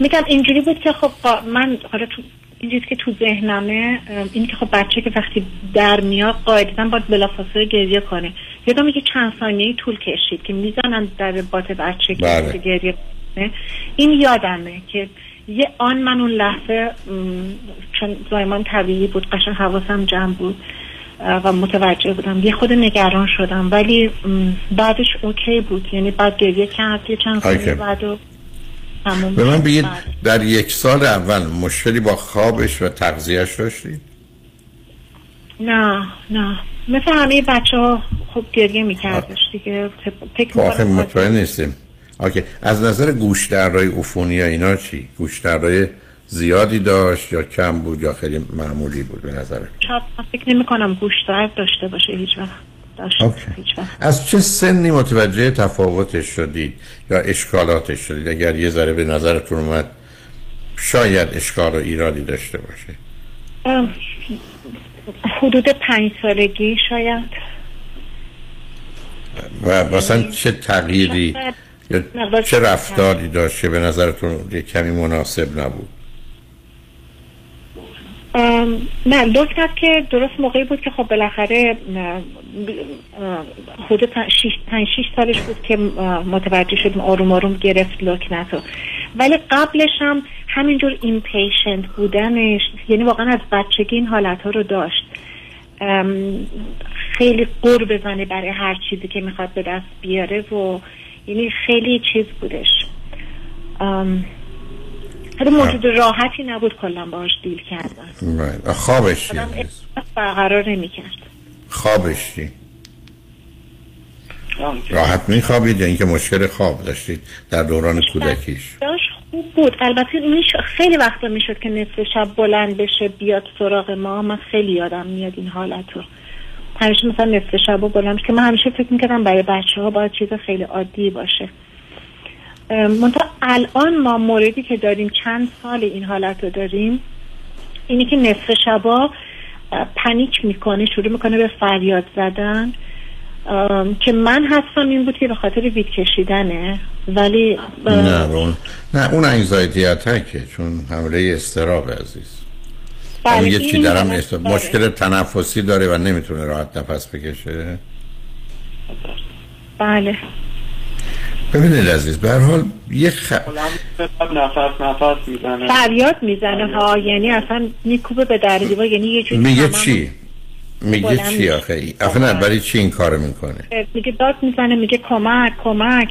میگم اینجوری بود که خب من حالا تو این چیزی که تو ذهنمه این که خب بچه که وقتی در میاد قاعدتا باید بلافاصله گریه کنه. یادم که چند ثانیه طول کشید که می‌زنن در بات بچه که بله. گریه کنه. این یادمه که یه آن من اون لحظه چون زایمان طبیعی بود قشن حواسم جمع بود. و متوجه بودم. یه خود نگران شدم. ولی بعدش اوکی بود. یعنی بعد گریه کرد. یه چند ثانیه اوکی. بعد و به من. بگید. در یک سال اول مشکلی با خوابش و تغذیهش داشتید نه نه. مثل همه بچه ها خب گریه میکردش دیگه. فکر خب مطمئن نیستیم. اوکی از نظر گوش درهای عفونی یا اینا چی؟ گوش درهای زیادی داشت یا کم بود یا خیلی معمولی بود به نظر شاید فکر نمی کنم گوشت درد داشته باشه هیچ وقت وقت. از چه سنی متوجه تفاوتش شدید یا اشکالاتش شدید؟ اگر یه ذره به نظرتون اومد شاید اشکال و ایرادی داشته باشه. حدود پنج سالگی شاید. و مثلا چه تغییری یا چه رفتاری داشت که به نظرتون یه کمی مناسب نبود؟ نه لطف کرد که درست موقعی بود که خب بالاخره حدود پنج شیش, سالش بود که متوجه شدیم آروم آروم گرفت لکنتو. ولی قبلش هم همینجور impatient بودنش یعنی واقعا از بچگی این حالت ها رو داشت. خیلی غر بزنه برای هر چیزی که می‌خواد به دست بیاره و یعنی خیلی چیز بودش. ام، خیلی موجود راحتی نبود کلا باهاش deal کردن. right. خوابش احساس برقرار نمی‌کرد. خوابش چی؟ راحت. میخوابید یا اینکه مشکل خواب داشتید در دوران کودکیش؟ داشت خوب بود. البته میش... خیلی وقتا می‌شد که نصف شب بلند بشه بیاد سراغ ما. من خیلی یادم میاد این حالت رو. همیشه مثلا نصف شب بلند بشه که من همیشه فکر می‌کردم برای بچه ها باید چیز خیلی عادی باشه. منتها الان ما موردی که داریم چند سال این حالت رو داریم اینی که نصف شبا پنیک می‌کنه شروع می‌کنه به فریاد زدن که من حدسم این بود که به خاطر وید کشیدنه ولی اه، نه اون نه اون انگزایتی اتکه چون حمله استراب عزیز. اون یه چی درم. مشکل تنفسی داره و نمی‌تونه راحت نفس بکشه. بله. ببینید عزیز به هر حال یه خ... نفس نفس می‌زنه فریاد می‌زنه ها یعنی اصلا میکوبه به در دیوار یعنی یه جوری میگه چی میگه چی. آخه؟ آخه نه برای چی این کارو می‌کنه میگه داد می‌زنه میگه کمک کمک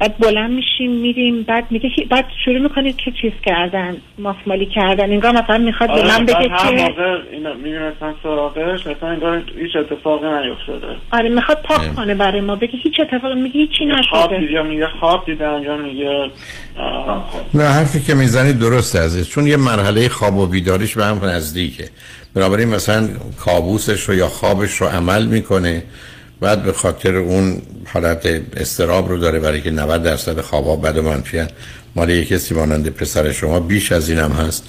بعد بلند میشیم میریم بعد میگه که- بعد شروع می‌کنید که چیز کردن ماسمالی کردن. انگار مثلا می‌خواد به آره من بعد بگه هر که موقع اینا میبینستن سراغش مثلا انگار هیچ اتفاقی نیفتاده. آره می‌خواد پاک کنه برای ما بگه هیچ اتفاقی میگه هیچی خواب نشده. دید یا میگه خواب دیدن یا میگه. نه حرفی که می‌زنید درسته عزیز. چون یه مرحله خواب و بیداریش به هم نزدیکه. بنابراین مثلا کابوسش رو یا خوابش رو عمل می‌کنه. بعد به خاطر اون حالت استراب رو داره برای که 90 درصد خوابا بد و منفی. مال یک کسی مانند پسر شما بیش از اینم هست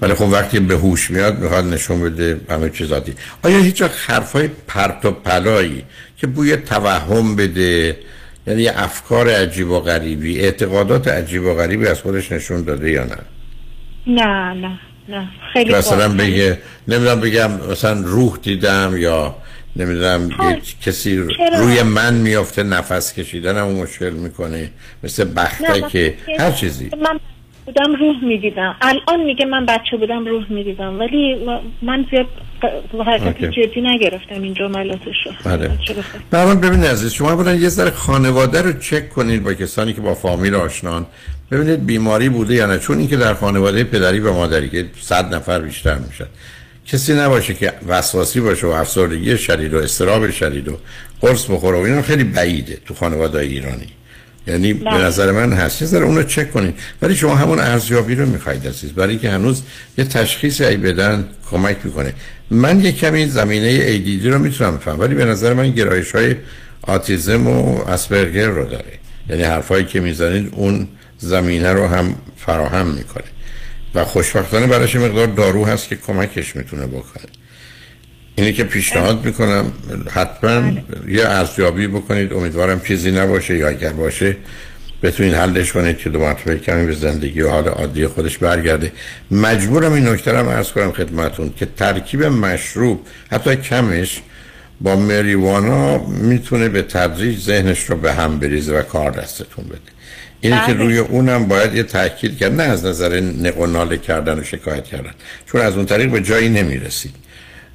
ولی خب وقتی به هوش میاد می‌خواد نشون بده همه چیزاتی آیا هیچ وقت حرفای پرت و پلایی که بوی توهم بده یعنی یه افکار عجیب و غریبی اعتقادات عجیب و غریبی از خودش نشون داده یا نه نه نه نه خیلی مثلا. بگه نمی‌دونم بگم مثلا روح دیدم یا نمی‌دونم کسی؟ روی من میافته نفس کشیدنم مشکل می‌کنه مثل بخته که هر چیزی. من بودم روح می‌دیدم. الان میگه من بچه بودم روح می‌دیدم ولی من زیاد حرکت. جدی نگرفتم این جملاتش رو. بله. ببینید عزیز شما برن یه ذره خانواده رو چک کنید با کسانی که با فامیل آشنان. ببینید بیماری بوده یا نه؟ چون اینکه در خانواده پدری و مادری که صد نفر بیشتر میشن. کسی نباشه که وسواسی باشه و افسردگی شدید و استراب شدید و قرص بخوره و اینا خیلی بعیده تو خانواده ایرانی. یعنی به بله. نظر من هست. یه ذره اون رو چک کنید. ولی شما همون ارزیابی رو می‌خواید عزیز. برای که هنوز یه تشخیص ای بدن کمک می‌کنه. من یه کمی زمینه ADD رو می‌تونم بفهم ولی به نظر من گرایش های آتیزم و اسپرگر رو داره. یعنی حرفایی که می‌زنید اون زمینه رو هم فراهم می‌کنه. و خوشبختانه براش یه مقدار دارو هست که کمکش می‌تونه بکنه. اینی که پیشنهاد می‌کنم حتما یه ارزیابی بکنید. امیدوارم چیزی نباشه یا اگر باشه بتونید حلش کنید که دو مرتبه کمی به زندگی و حال عادی خودش برگرده. مجبورم این نکته رو هم عرض کنم خدمتون که ترکیب مشروب حتی کمش با مریوانا می‌تونه به تدریج ذهنش رو به هم بریزه و کار دستتون بده. اینه که بله. روی اونم باید یه تاکید کرد. نه از نظر نق و ناله کردن و شکایت کردن. چون از اون طریق به جایی نمی‌رسید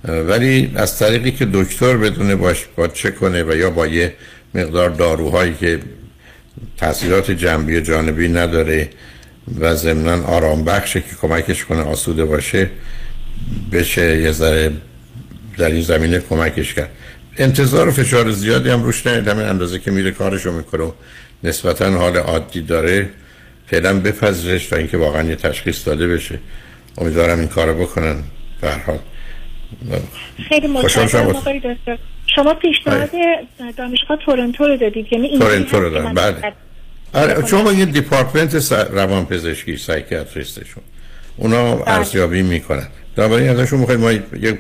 ولی از طریقی که دکتر بدونه باش با چه کنه و یا با یه مقدار داروهایی که تاثیرات جنبی و جانبی نداره و ضمنا آرام بخشه که کمکش کنه آسوده باشه بشه یه ذره در این زمینه کمکش کرد. انتظار و فشار زیادی هم روش ندید همین اندازه که میره کارشو می‌کنه نسبتا حال عادی داره. فعلا بپذیرش تا اینکه واقعا یه تشخیص داده بشه. امیدوارم این کارو بکنن. به حال. خیلی متشکرم آقای دکتر. شما پیشنهاد دانشگاه تورنتو رو دادید یعنی اینجوری تورنتو رو من- بله. آره چون یه دیپارتمنت روان پزشکی سایکیاتریستشون اونا ارزیابی می‌کنن. بنابراین ازشون می‌خوایم ما یک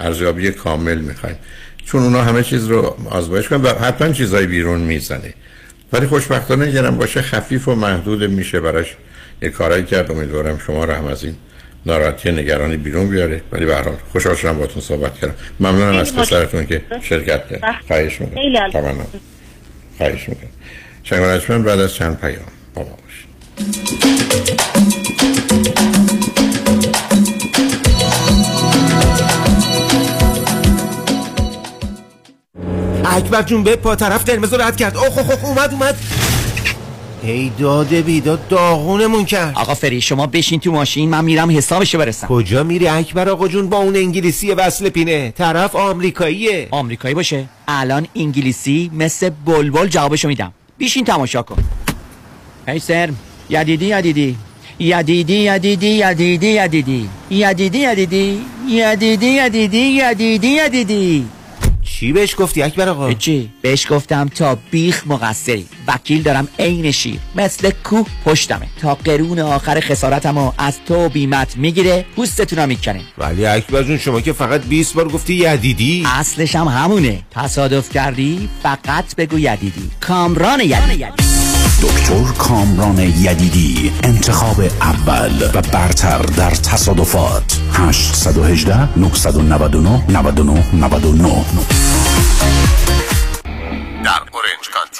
ارزیابی کامل می‌خوایم. چون اونا همه چیز رو آزمایش کنن و حتما چیزای بیرون می‌زنه. ولی خوشبختانه اگرم باشه خفیف و محدود میشه براش. یه کارایی کرد امیدوارم شما رو هم از این ناراحتی نگرانی بیرون بیاره. ولی به هر حال خوشحال شدم باهاتون صحبت کردم. ممنونم از پسرتون که شرکت کرد خواهش خیلی می‌کنم. تمام خواهش می‌کنم. شنگ بعد از چند پیام با ما باشید. اکبر جون به پا طرف قرمز رد کرد. اوه اوه اوه اومد اومد. ای داده بیداد داغونمون کرد. آقا فری شما بشین تو ماشین من میرم حسابشو برسم. کجا میری اکبر آقا جون؟ با اون انگلیسی وصل پینه. طرف آمریکاییه. آمریکایی باشه. الان انگلیسی مثل بلبل جوابشو میدم. بیشین تماشا کن. هی سر یدیدی یدیدی. یدیدی یدیدی یدیدی یدیدی. یدیدی یدیدی. یدیدی یدیدی یدیدی یدیدی. چی بهش گفتی اکبر آقا؟ چی؟ بهش گفتم تا بیخ مقصری. وکیل دارم عین شیر. مثل کوه پشتمه. تا قرون آخر خسارتمو از تو بیمت می‌گیره پوستتونم می‌کنه. ولی اکبر جون شما که فقط 20 بار گفتی یدیدی. اصلش هم همونه. تصادف کردی فقط بگو یدیدی. کامران یدیدی. دکتر کامران یدیدی. انتخاب اول و برتر در تصادفات. 818 999 99 99 Dark Orange Country.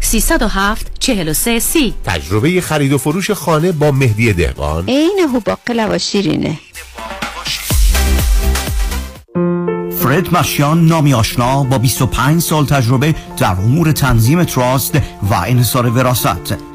307 43 سی. تجربه خرید و فروش خانه با مهدی دهقان. عین هوباقلا و شیرینه. فرد مشیان نامی آشنا با 25 سال تجربه در امور تنظیم تراست و انحصار وراست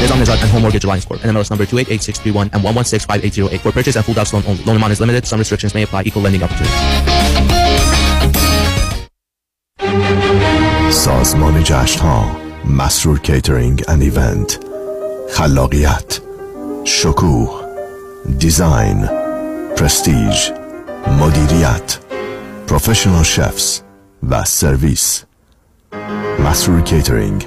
Nizam Nizad and Home Mortgage Alliance Corp. NMLS number 288631 and 1165808. For purchase and full house loan only. Loan amount is limited. Some restrictions may apply. Equal lending opportunity. سازمان جشن ها مسرور کیترینگ اند ایونت خلاقیت شکوه دیزاین پرستیژ مدیریت پروفشنال شفز و سرویس مسرور کیترینگ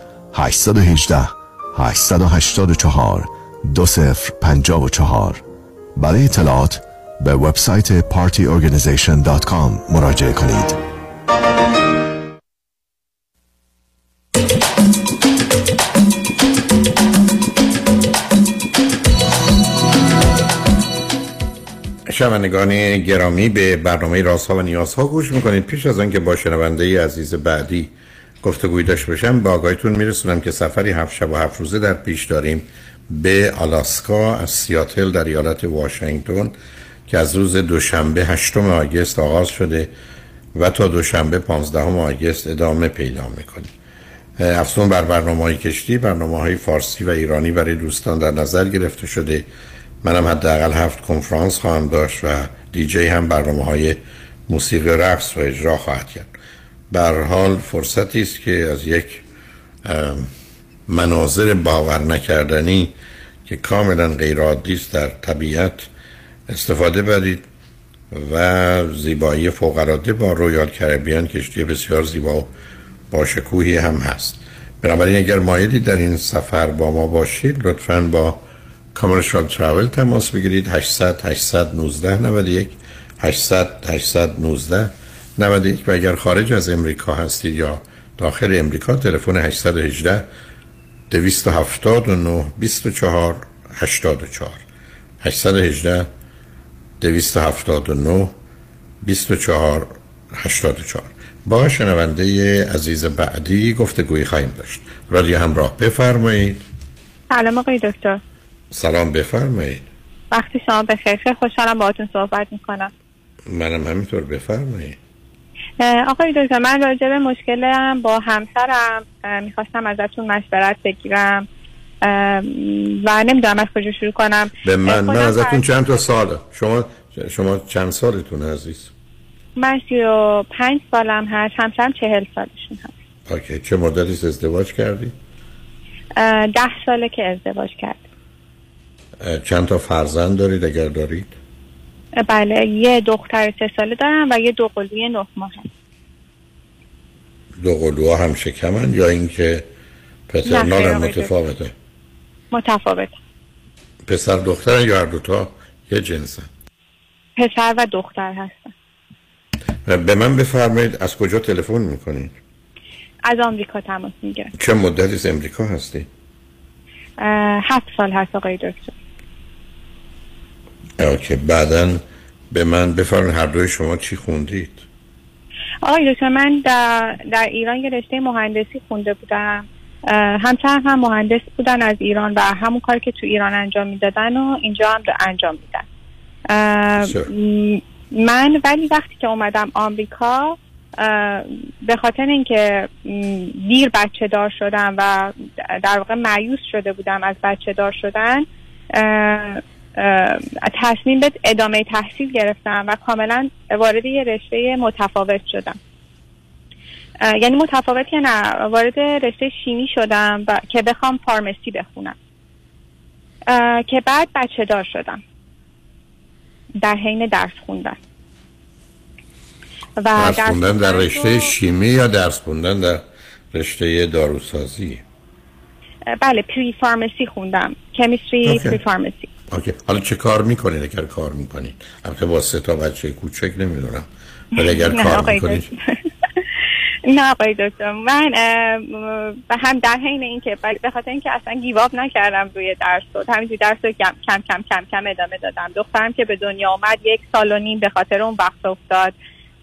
818 884 2054 برای اطلاعات به وبسایت partyorganization.com مراجعه کنید. شنوندگان گرامی به برنامه راست ها و نیاز ها گوش می‌کنید پیش از آنکه با شنونده عزیز بعدی گفتگوی داشته باشم با آگاهیتون میرسونم که سفری هفت شب و هفت روزه در پیش داریم به آلاسکا از سیاتل در ایالت واشنگتن که از روز دوشنبه هشتم آگست آغاز شده و تا دوشنبه 15 آگست ادامه پیدا می‌کنه افزون بر برنامه های کشتی برنامه های فارسی و ایرانی برای دوستان در نظر گرفته شده. منم حداقل هفت کنفرانس خواهم داشت و دیجی هم برنامه های موسیقی رقص و اجرا خواهد کرد. بر حال فرصتی است که از یک مناظر باور نکردنی که کاملا غیر عادی است در طبیعت استفاده برید و زیبایی فوق العاده با رویال کربیان کشتی بسیار زیبا و با شکوهی هم هست. بنابراین اگر مایلی در این سفر با ما باشید لطفا با کامرشال تراول تماس بگیرید. 800 819 91 800 819 91 و اگر خارج از امریکا هستید یا داخل امریکا تلفن 818 279 24 84 818 279 24 84 با شنونده عزیز بعدی گفتگوی خواهیم داشت. رادیو همراه بفرمایید. سلام آقای دکتر. سلام بفرمایید. وقتی شما بخیر. خیلی خوشحالم باهاتون صحبت می‌کنم. منم همینطور بفرمایید. آقای دکتر من راجع به مشکلم با همسرم می‌خواستم ازتون مشورت بگیرم. و نمی‌دونم از کجا شروع کنم. به من من ازتون چند تا ساله شما شما چند سالتون عزیز؟ من سی و پنج سالم هست همسرم چهل سالشون هست. اوکی چه مدتی ازدواج کردی؟ ده ساله که ازدواج کرد چند تا فرزند دارید اگر دارید؟ بله یه دختر سه ساله دارم و یه دو قلوی نه ماه دو قلوها هم شکمن یا اینکه پترنال هم متفاوته؟ متفاوت پسر دختر یا هر دوتا؟ یه جنسن پسر و دختر هستن. به من بفرمایید از کجا تلفن می‌کنید از آمریکا تماس می‌گیرم. چه مدتی از امریکا هستی؟ هفت سال هست آقای دکتر. اوکی بعدا به من بفرمایید هر دوی شما چی خوندید؟ آقای دکتر من در, در ایران یه رشته مهندسی خونده بودم. همچنان هم مهندس بودن از ایران و همون کاری که تو ایران انجام می‌دادن و اینجا هم انجام میدن. من ولی وقتی که اومدم آمریکا به خاطر اینکه دیر بچه دار شدم و در واقع معیوس شده بودم از بچه دار شدن تصمیم به ادامه تحصیل گرفتم و کاملا وارد یه رشته متفاوت شدم. یعنی متفاوت که نه وارد رشته شیمی شدم و که بخوام فارمسی بخونم. که بعد بچه دار شدم. در حین درس خوندن. و درس خوندن در رشته شیمی یا درس خوندن در رشته داروسازی؟ بله پری فارمسی خوندم. کمیستری پری فارمسی. اوکی. حالا چه کار می‌کنید اگر کار می‌کنید البته با سه تا بچه کوچک نمی‌دونم. ولی اگر کار می‌کنید (laughs) نه آقای دکتر. من به هم در حین اینکه به خاطر اینکه اصلا گیواب نکردم روی درس و همینجوری درس رو کم کم کم کم کم ادامه دادم. دخترم که به دنیا آمد یک سال و نیم به خاطر اون وقت افتاد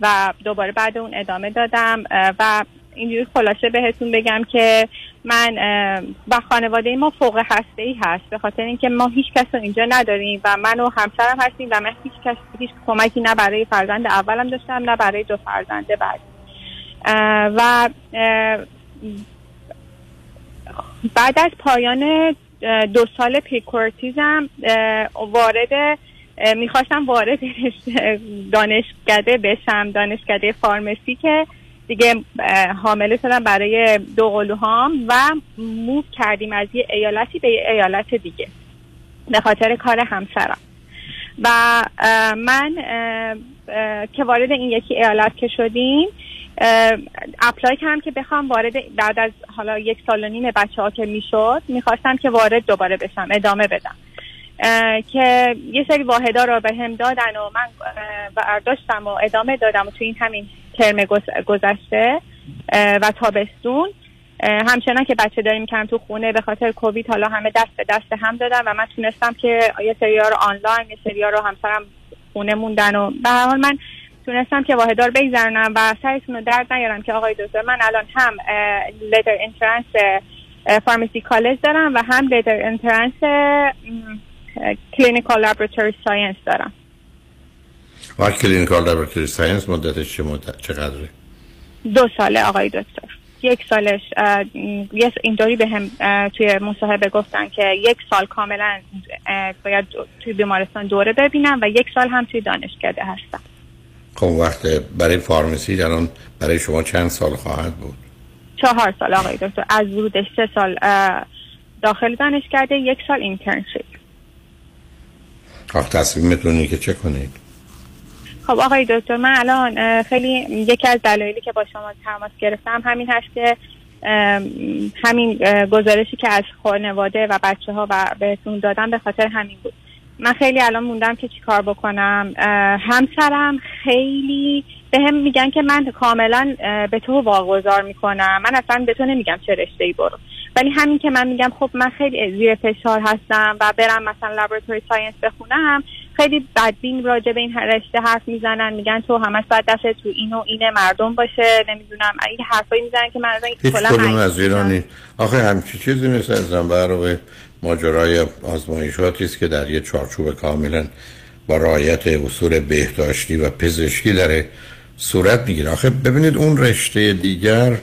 و دوباره بعد اون ادامه دادم و اینجوری خلاصه بهتون بگم که من و خانواده ما فوق هسته ای هست. به خاطر اینکه ما هیچ کس اینجا نداریم و من و همسرم هستیم و من هیچ کس هیچ کمکی نه برای فرزند اولم داشتم نه برای دو فرزند بعد. و بعد از پایان دو سال پیکورتیزم وارد می‌خواستم وارد (laughs) دانشکده بشم دانشکده فارمسی که دیگه حامله شدم برای دو قلوهام و موو کردیم از یه ایالتی به یه ایالت دیگه به خاطر کار همسرم. و من که وارد این یکی ایالت که شدیم اپلای کردم که بخوام وارد بعد از حالا یک سال و نیم بچه ها که می‌شد می‌خواستم که وارد دوباره بشم ادامه بدم. که یه سری واحدا رو به هم دادن و من برداشتم و ادامه دادم و تو این همین ترم گذ- گذشته و تابستون. همچنان که بچه داریم کردم تو خونه به خاطر کووید حالا همه دست به دست هم دادن و من تونستم که یه سری رو آنلاین یه سری رو همسرم خونه موندن و به هر حال من تونستم که واحدار بگذرونم و سرتون رو درد نیارم که آقای دکتر من الان هم لیتر انترنس pharmacy college دارم و هم letter entrance clinical laboratory science دارم. و clinical laboratory science مدتش چه مدت چقدره دو ساله آقای دکتر. یک سالش یه اینطوری به هم توی مصاحبه گفتن که یک سال کاملا باید توی بیمارستان دوره ببینم و یک سال هم توی دانشکده هستم. خب وقت برای pharmacy الان برای شما چند سال خواهد بود؟ چهار سال آقای دکتر. از ورودش سه سال داخل دانشکده یک سال اینترنشیپ آخ تصمیمتون اینه که چه کنید؟ خب آقای دکتر من الان خیلی یکی از دلایلی که با شما تماس گرفتم همین هست که همین گزارشی که از خانواده و بچه ها و بهتون دادم به خاطر همین بود. من خیلی الان موندم که چی کار بکنم. همسرم خیلی به هم میگن که من کاملا به تو واگذار می‌کنم. من اصلا به تو نمیگم چه رشته ای برو. ولی همین که من میگم خب من خیلی زیر فشار هستم و برم مثلا لابراتوری ساینس بخونم خیلی بدبین راجع به این رشته حرف می‌زنن. میگن تو همش باید دست تو این و این مردم باشه. نمی‌دونم. این حرفایی می‌زنن که اصلا هیچ کدوم از ایرانی آخه همچی چیزی مثل برای ماجرای آزمایشاتی است که در یه چارچوب کاملا با رعایت اصول بهداشتی و پزشکی در صورت می‌گیره. آخه ببینید اون رشته دیگر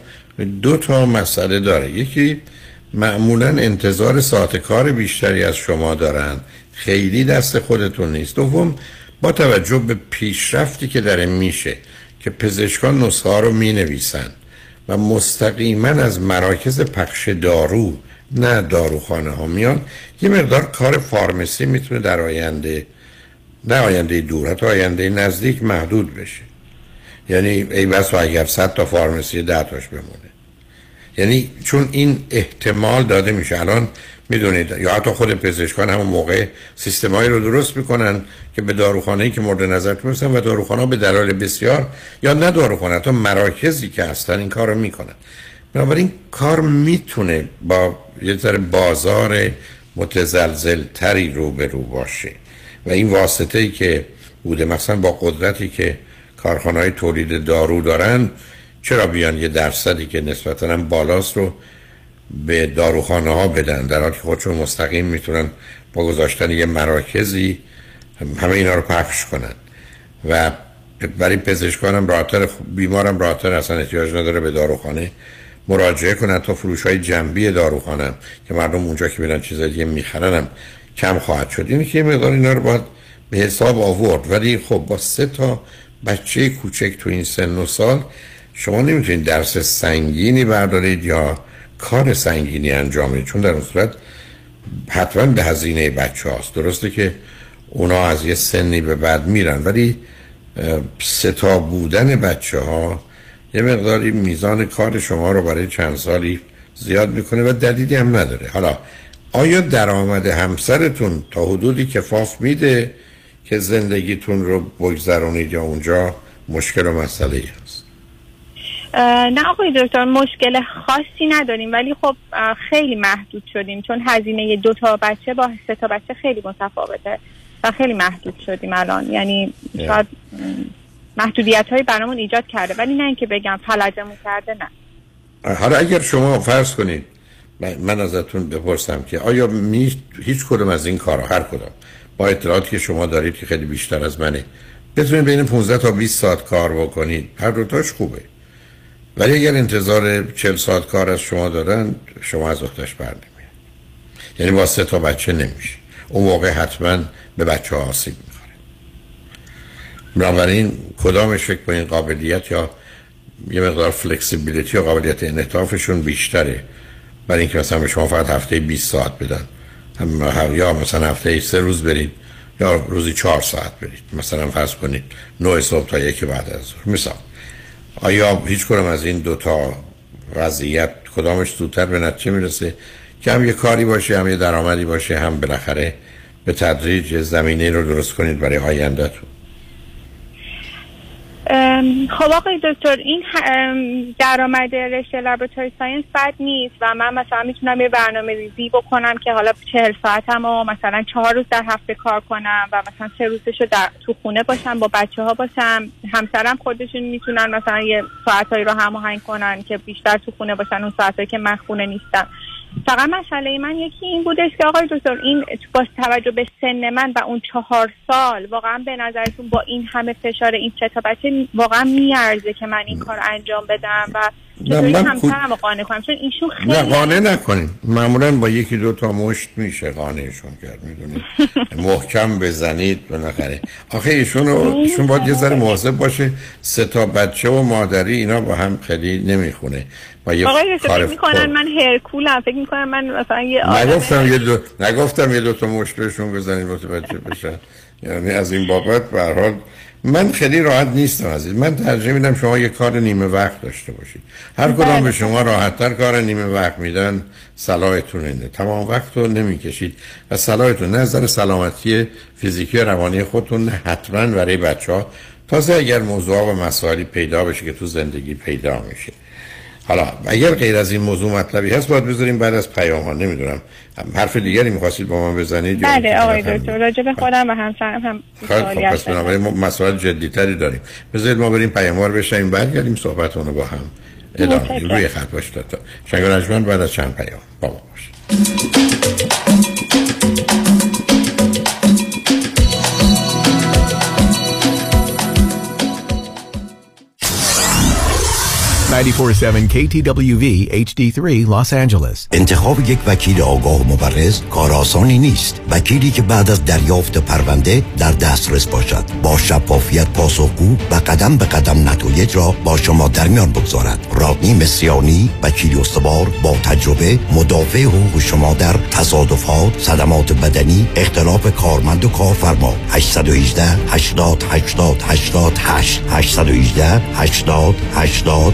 دو تا مسئله داره. یکی معمولا انتظار ساعت کار بیشتری از شما دارن. خیلی دست خودتون نیست. دوم با توجه به پیشرفتی که داره میشه که پزشکان نسخه ها رو می نویسن و مستقیما از مراکز پخش دارو نه داروخانه ها میان یه مقدار کار فارمسی می‌تونه در آینده نه آینده دور حتی آینده نزدیک محدود بشه. یعنی ای بس و اگر صد تا فارمسی ده تاش بمونه. یعنی چون این احتمال داده میشه الان می‌دونید. یا حتی خود پزشکان همون موقع سیستمایی رو درست می‌کنن که به داروخانه‌ای که مورد نظر می‌رسن و داروخانه به دلایل بسیار یا نه داروخانه تا مراکزی که هستن این کار رو می‌کنن. بنابراین کار می‌تونه با یه ذره بازار متزلزل تری رو به رو باشه. و این واسطه ای که بوده مثلا با قدرتی که کارخانه های تولید دارو دارن چرا بیان یه درصدی که نسبتا بالاست رو به داروخانه ها بدن در حالی که خودشون مستقیم می‌تونن با گذاشتن یه مراکزی همه اینا رو پخش کنن. و برای پزشکان هم راحتر بیمارم راحتر اصلا احتیاج نداره به داروخانه مراجعه کنن تا فروش های جنبی داروخانه که مردم اونجا که میرن چیزای دیگه می‌خرن هم کم خواهد شد. اینه که مقدار اینا رو باید به حساب آورد. ولی خب با سه تا بچه کوچک تو این سن و سال شما نمی‌تونید درس سنگینی بردارید یا کار سنگینی انجام بدید چون در اون صورت حتما به هزینه بچه هاست. درسته که اونا از یه سنی به بعد میرن ولی ستا بودن بچه ها یه مقداری میزان کار شما رو برای چند سالی زیاد می‌کنه و دلیلی هم نداره. حالا آیا درآمد همسرتون تا حدودی کفاف میده که زندگیتون رو بگذرونید یا اونجا مشکل و مسئله نه آقای دکتر مشکل خاصی نداریم ولی خب خیلی محدود شدیم چون هزینه دو تا بچه با سه تا بچه خیلی متفاوته و خیلی محدود شدیم الان. یعنی شاید محدودیت های برامون ایجاد کرده ولی نه اینکه بگم فلجمون کرده نه. حالا اگر شما فرض کنید من ازتون بپرسم که آیا می هیچ کدوم از این کارها هر کدام با اطلاعاتی که شما دارید که خیلی بیشتر از منه بتونید بین 15 تا 20 ساعت کار بکنید. هر دوتاش خوبه. ولی اگر انتظار 40 ساعت کار از شما دارن شما از اختش بر نمیاد. یعنی با سه تا بچه نمیشه. اون موقع حتما به بچه ها آسیب می‌خوره. بنابراین کدامش فکر کنید قابلیت یا یه مقدار فلکسیبیلیتی یا قابلیت انعطافشون بیشتره؟ برای اینکه مثلا به شما فقط هفته 20 ساعت بدن. هم یا مثلا هفته سه روز برید یا روزی چهار ساعت برید. مثلا فرض کنید 9 صبح تا یک بعد از ظهر. مثال. آیا هیچ کنم از این دوتا وضعیت کدامش زودتر به نتیجه می‌رسه؟ که هم یه کاری باشه هم یه درآمدی باشه هم بالاخره به تدریج زمینه رو درست کنید برای آیندهتون. خب آقای دکتر این درآمد رشته لابراتوری ساینس بد نیست و من مثلا می‌تونم یه برنامه ریزی بکنم که حالا چهل ساعتم و مثلا چهار روز در هفته کار کنم و مثلا سه روزش رو در تو خونه باشم با بچه ها باشم همسرم خودشون می‌تونن مثلا یه ساعتهایی رو هماهنگ کنن که بیشتر تو خونه باشن اون ساعتهایی که من خونه نیستم. فقط مسئله من یکی این بودش که آقای دکتر این با توجه به سن من و اون چهار سال واقعا به نظرتون با این همه فشار این سه تا بچه واقعا میارزه که من این کار انجام بدم و چطوری من همسرم رو قانع کنم چون ایشون خیلی نه قانع معمولا با یکی دو تا مشت میشه قانعشون کرد می‌دونید (laughs) محکم بزنید بالاخره. آخه ایشون رو ایشون باید یه ذره مواظب باشه. سه تا بچه و مادری اینا با هم خیلی نمی‌خونه. با یه آقای فکر می‌کنن من هرکولم. فکر می‌کنن من مثلا یه آدم نگفتم یه دو نگفتم یه دو تا مشت بزنید متوجه بشن. یعنی از این بابت به هر حال من خیلی راحت نیستم عزیز. من ترجیح میدم شما یه کار نیمه وقت داشته باشید. هر کدام به شما راحتتر کار نیمه وقت میدن صلاحتون اینه. تمام وقت رو نمی‌کشید و صلاحتون نظر سلامتی فیزیکی و روانی خودتون نه حتما برای بچه ها تازه اگر موضوع و مسائلی پیدا بشه که تو زندگی پیدا میشه. حالا اگر غیر از این موضوع مطلبی هست باید بذاریم بعد از پیام ها نمی‌دونم حرف دیگری می‌خواستید با من بزنید بله آقای دکتر راجع به خودم و همسرم هم خیلی سوالی خب پس. بنابراین ما مسائل جدی تری داریم. بذارید ما بریم پیاموار بشنیم برگردیم صحبت رو با هم ادامه. روی خط باشید تا شنگ بعد از چند پیام. با ما باشید. KTWV HD3 Los Angeles. انتخاب یک وکیل آگاه و مبرز کار آسانی نیست. وکیلی که بعد از دریافت پرونده در دسترس باشد. با شفافیت پاسخگو و قدم به قدم نتایج را با شما در میان بگذارد. رادنی مصریانی وکیل استوار با تجربه مدافع حقوق شما در تصادفات صدمات بدنی اختلاف کارمند و کارفرما. 818 80 80 88 818 80 80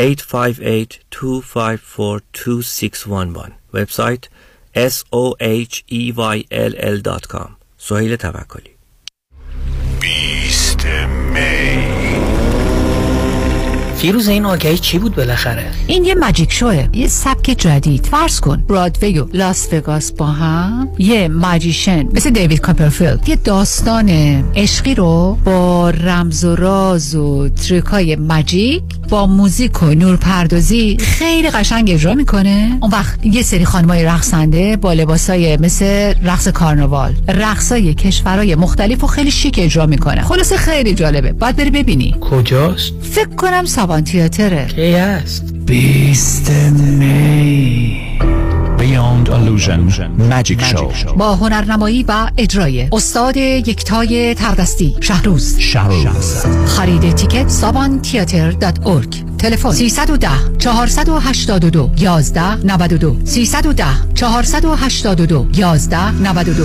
858-254-2611 وبسایت soheyll.com سهیل توکلی بیست می فیروز این آگهی چی بود بالاخره؟ این یه magic show ه. یه سبک جدید. فرض کن. برادوی و لاس وگاس با هم. یه magician. مثل دیوید کاپرفیلد. یه داستان عشقی رو با رمز و راز و trick ای magic با موزیک و نورپردازی خیلی قشنگ اجرا می‌کنه. اون وقت یه سری خانمای رقصنده با لباسای مثل رقص کارناوال. رقصای کشورهای مختلف و خیلی شیک اجرا می‌کنه. خلاصه خیلی جالبه. باید بری ببینی. کجاست؟ فکر کنم سوان تیاتره. کی هست؟ بیست می. Beyond Illusion. Magic Show. با هنرنمایی و اجرای. استاد یکتای تردستی. شهروز. شهروز. خرید تیکت سابان تیاتر دات ارگ تلفن 310 482 11 92 310 482 11 92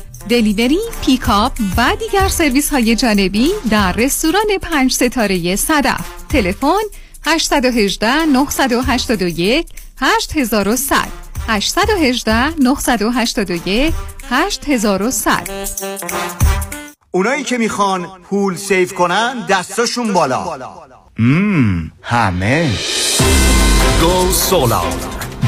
delivery، pickup و دیگر سرویس های جانبی در رستوران پنج ستاره صدف. تلفن 818 981 8100 818 981 8100 اونایی که می‌خوان پول save کنن دستاشون بالا. مم همه. go solar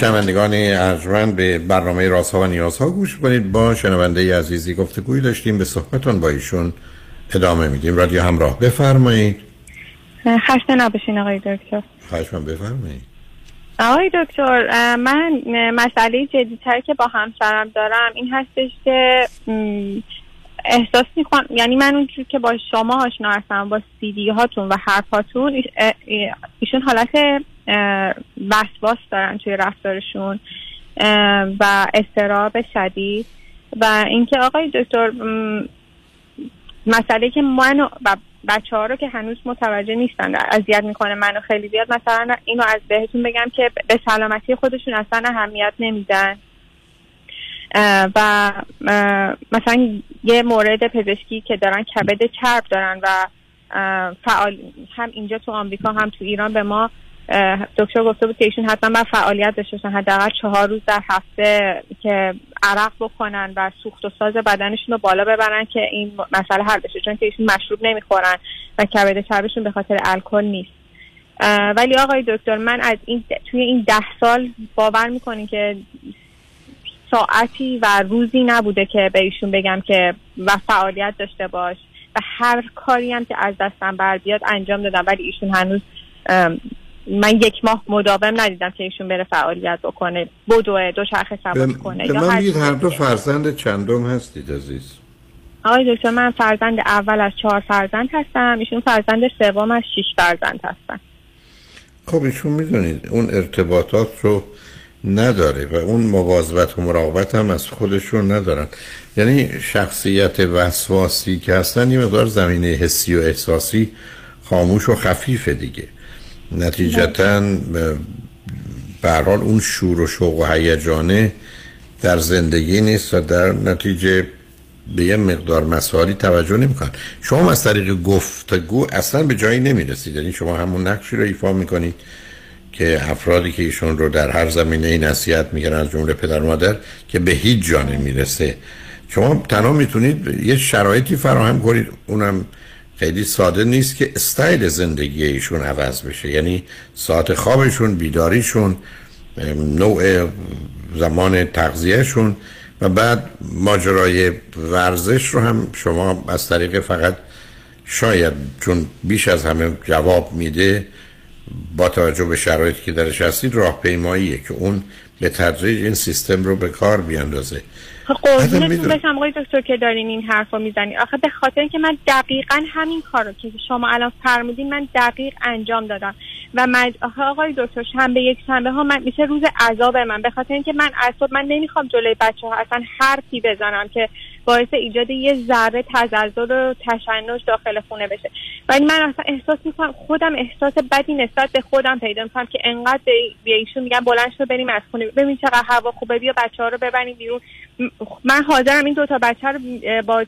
شنوندگان ارجمند به برنامه رازها و نیازها گوش کنید. با شنونده عزیزی گفتگوی داشتیم به صحبتون با ایشون ادامه میدیم. رادیو همراه بفرمایید. خسته نباشین آقای دکتر. من بفرمایید. آقای دکتر من مسئله جدیتر که با همسرم دارم این هستش که احساس می‌کنم یعنی من اونجور که با شما آشنا هستم با سیدی هاتون و حرفاتون ایشون حالت وسواس دارن توی رفتارشون و استراب شدید. و اینکه آقای دکتر مسئله که من و بچه ها رو که هنوز متوجه نیستن اذیت می‌کنه منو خیلی زیاد مثلا اینو از بهتون بگم که به سلامتی خودشون اصلا اهمیت نمیدن. و مثلا یه مورد پزشکی که دارن کبد چرب دارن و فعال هم اینجا تو آمریکا هم تو ایران به ما دکتر گفته بود که ایشون حتما باید فعالیت داشته باشن. حداقل چهار روز در هفته که عرق بکنن و سوخت و ساز بدنشون رو بالا ببرن که این مسئله حل بشه. چون که ایشون مشروب نمی‌خورن و کبد چربشون به خاطر الکل نیست. ولی آقای دکتر من از این توی این ده سال باور می‌کنین که ساعتی و روزی نبوده که به ایشون بگم که و فعالیت داشته باش و هر کاری هم که از دستم بر بیاد انجام دادم. ولی ایشون هنوز من یک ماه مداوم ندیدم که ایشون بره فعالیت بکنه. بدوه دو شرخ سواری کنه به من هر دو فرزند چندم هستید عزیز؟ آقای دکتر من فرزند اول از چهار فرزند هستم. ایشون فرزند سوم از شش فرزند هستن. خب ایشون می‌دونید اون ارتباطات رو نداره و اون مواظبت و مراقبت هم از خودشون ندارن. یعنی شخصیت وسواسی که هستن یه مقدار زمینه حسی و احساسی خاموش و خفیفه دیگه. نتیجتا برحال اون شور و شوق و هیجانه در زندگی نیست و در نتیجه به یه مقدار مسائلی توجه نمی‌کنن. شما از طریق گفتگو اصلا به جایی نمی‌رسید. یعنی شما همون نقشی رو ایفا می‌کنید. که افرادی که ایشون رو در هر زمینه ای نصیحت میگن از جمله پدر مادر که به هیچ جا نمی‌رسه شما تنها می‌تونید یه شرایطی فراهم کنید. اونم خیلی ساده نیست که استایل زندگی ایشون عوض بشه. یعنی ساعت خوابشون بیداریشون نوع زمان تغذیهشون و بعد ماجرای ورزش رو هم شما از طریق فقط شاید چون بیش از همه جواب میده با توجه به شرایطی که درش هستید راهپیماییه که اون به تدریج این سیستم رو به کار بیاندازه. قربونتون بشم آقای دکتر که دارین این حرف رو می‌زنی. آخه به خاطر اینکه من دقیقا همین کار رو که شما الان فرمودین من دقیق انجام دادم. و من آخه آقای دکتر شنبه یک شنبه ها من میشه روز عذاب من. به خاطر اینکه من اصلا من نمی‌خوام جلوی بچه ها اصلا حرفی بزنم که باعث ایجاد یه ذره تزلزل و تشنج داخل خونه بشه. ولی من اصلا احساس می‌کنم خودم احساس بدی نسبت به خودم پیدا می‌کنم که انقدر به ایشون میگم بلند شو بریم از خونه. ببین چقدر هوا خوبه بیا بچه ها رو ببریم بیرون. من حاضرم این دوتا بچه رو با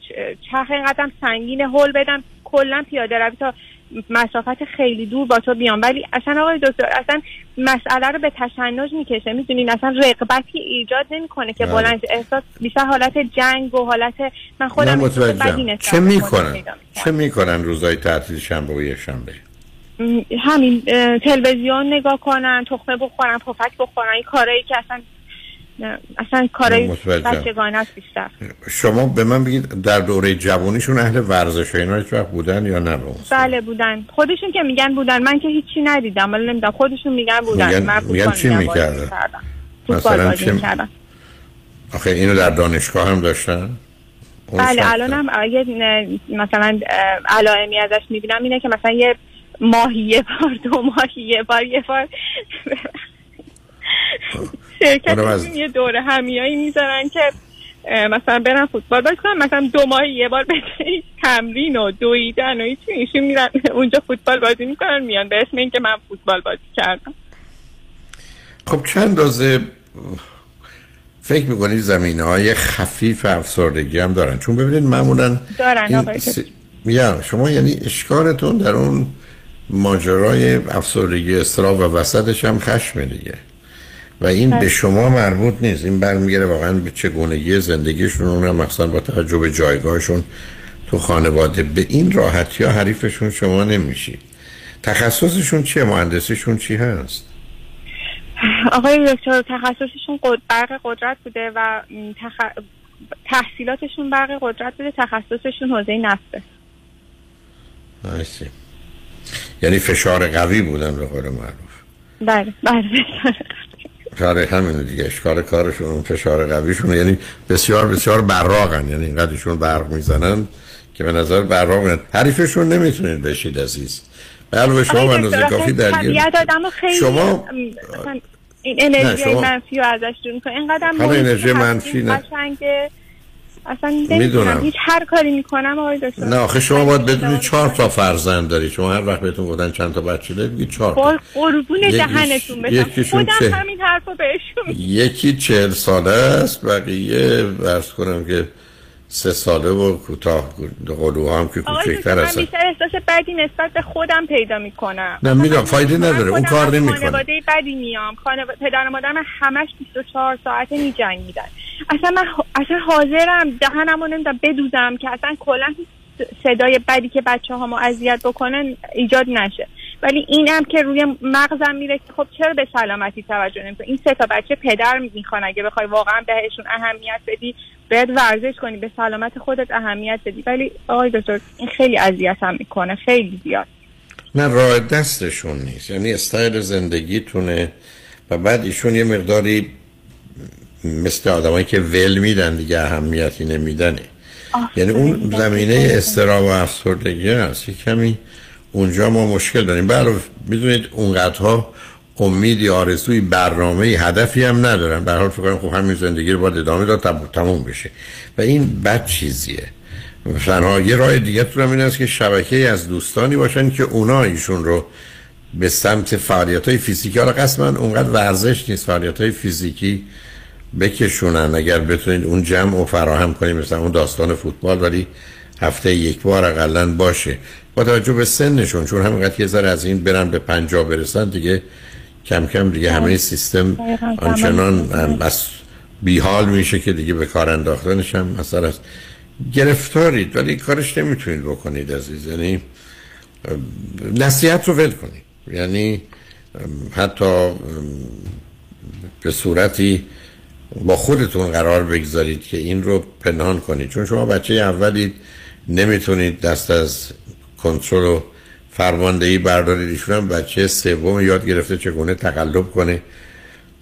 چرخ اینقدر سنگین هول بدم. کلا پیاده روی تا مسافت خیلی دور با تو بیام. ولی اصلا آقای دکتر اصلا مسئله رو به تشنج می‌کشه. می‌دونین اصلا رقبتی ایجاد نمی‌کنه که بلند احساس بیشتر حالت جنگ و حالت من خودم چه می‌کنن؟ چه می‌کنن روزای تعطیل شنبه و یک شنبه؟ همین تلویزیون نگاه کنن تخمه بخورن پفک بخورن این کارهایی که اصلا اصلا کارای بچگانه است بیشتر. شما به من بگید در دوره جوانیشون اهل ورزش اینا هیچ وقت بودن یا نه بله بودن. خودشون که میگن بودن. من که هیچی ندیدم. ولی نمی‌دونم. خودشون میگن بودن. میگن, من میگن چی می‌کردن؟ مثلا چی می‌کردن آخه اینو در دانشگاه هم داشتن؟ بله الان هم اگه مثلا علائمی ازش می‌بینم اینه که مثلا یه ماهی یه بار دو ماهی یه بار یه بار. شرکت از... یه دوره همیایی می‌ذارن که مثلا برن فوتبال. بازی کنن مثلا دو ماه یه بار به تمرین و دویدن و هیچ ایشون میرن اونجا فوتبال بازی می‌کنن میان به اسم اینکه من فوتبال بازی کردم. خب چند دازه فکر می‌کنید زمینه های خفیف افسردگی هم دارن؟ چون ببینید معمولا دارن س... یا شما یعنی اشکارتون در اون ماجرای افسردگی استراب و وسطش هم خشم دیگه. و این به شما مربوط نیست. این برمیگره واقعا به چگونگی زندگیشون اونم مثلا با توجه به جایگاهشون تو خانواده. به این راحتی ها حریفشون شما نمیشید تخصصشون چیه؟ مهندسیشون چی هست؟ آقای دکتر تخصصشون برق قدرت بوده و تخ... تحصیلاتشون برق قدرت بوده. تخصصشون حوزه نفته. یعنی فشار قوی بودن به قول معروف. بله بله. کار همین دیگه اشکال کارشون فشار قویشون یعنی بسیار بسیار براغن یعنی اینقدرشون برق می‌زنن که به نظر میاد حریفشون نمی‌تونید بشید عزیز. علاوه شما من کافی درگیر شما این انرژی منفی رو ازش کنه اینقدر انرژی منفی نه. اصلا می‌دونم. هیچ هر کاری می‌کنم آقای دکتر. نه آخه شما باید بدونید چهار تا فرزند داری. شما هر وقت بهتون گفتن چند تا بچه داری بگید چهار تا. قربون دهنتون بشم. خودم چه... همین حرفو بهشون یکی چهل ساله است بقیه برس کنم که سه ساله و کوتاه قلوها هم که کوچکتر هستن من بیشتر احساس بدی نسبت به خودم پیدا می‌کنم. نه می‌دونم فایده نداره اون کار نمی‌کنه. خانواده بدی میام. خانواده پدر مادرم همش 24 ساعته میجنگیدن اصلا من اصلا حاضرم دهنمو نمی‌دونم بدوزم که اصلا کلا صدای بدی که بچه ها ما اذیت بکنن ایجاد نشه. ولی اینم که روی مغزم میره که خب چرا به سلامتی توجه نمی‌کنی؟ این سه تا بچه پدر می‌خوان. اگه بخوای واقعا بهشون اهمیت بدی باید ورزش کنی به سلامت خودت اهمیت بدی. ولی آقای دکتر این خیلی اذیتم می‌کنه خیلی زیاد. نه راه دستشون نیست. یعنی استایل زندگیتونه و بعد ایشون یه مقداری مثل آدمایی که ول میدن دیگه اهمیتی نمیدنه. یعنی اون زمینه استرا و افسردگی هست. کمی اونجا ما مشکل داریم. برای می‌دونید اونقدرها امیدی آرزوی برنامه هدفی هم ندارن. به حال فکر خب همین زندگی رو باید ادامه داد تموم بشه. و این بد چیزیه. مثلا یه راه دیگه تو این است که شبکه از دوستانی باشن که اونا ایشون رو به سمت فعالیت های فیزیکی حالا قسما اونقدر ورزش نیست فعالیت های فیزیکی بکشونن. اگر بتونید اون جمع رو فراهم کنید مثلا اون داستان فوتبال ولی هفته یک بار اقلا باشه. با توجه به سنشون چون همینقدر که ذره از این برن به پنجاه برسن دیگه کم کم دیگه همه سیستم دقیقاً. آنچنان بس بیحال میشه که دیگه به کار انداختنش هم مثلا است. گرفتارید ولی کارش نمی‌تونید بکنید عزیز. یعنی نصیحت رو ول کنید. یعنی حتی به صورتی با خودتون قرار بگذارید که این رو پنهان کنید. چون شما بچه اولید نمی‌تونید دست از کنترل و فرماندهی بردارید ایشون هم بچه سوم یاد گرفته چگونه تقلب کنه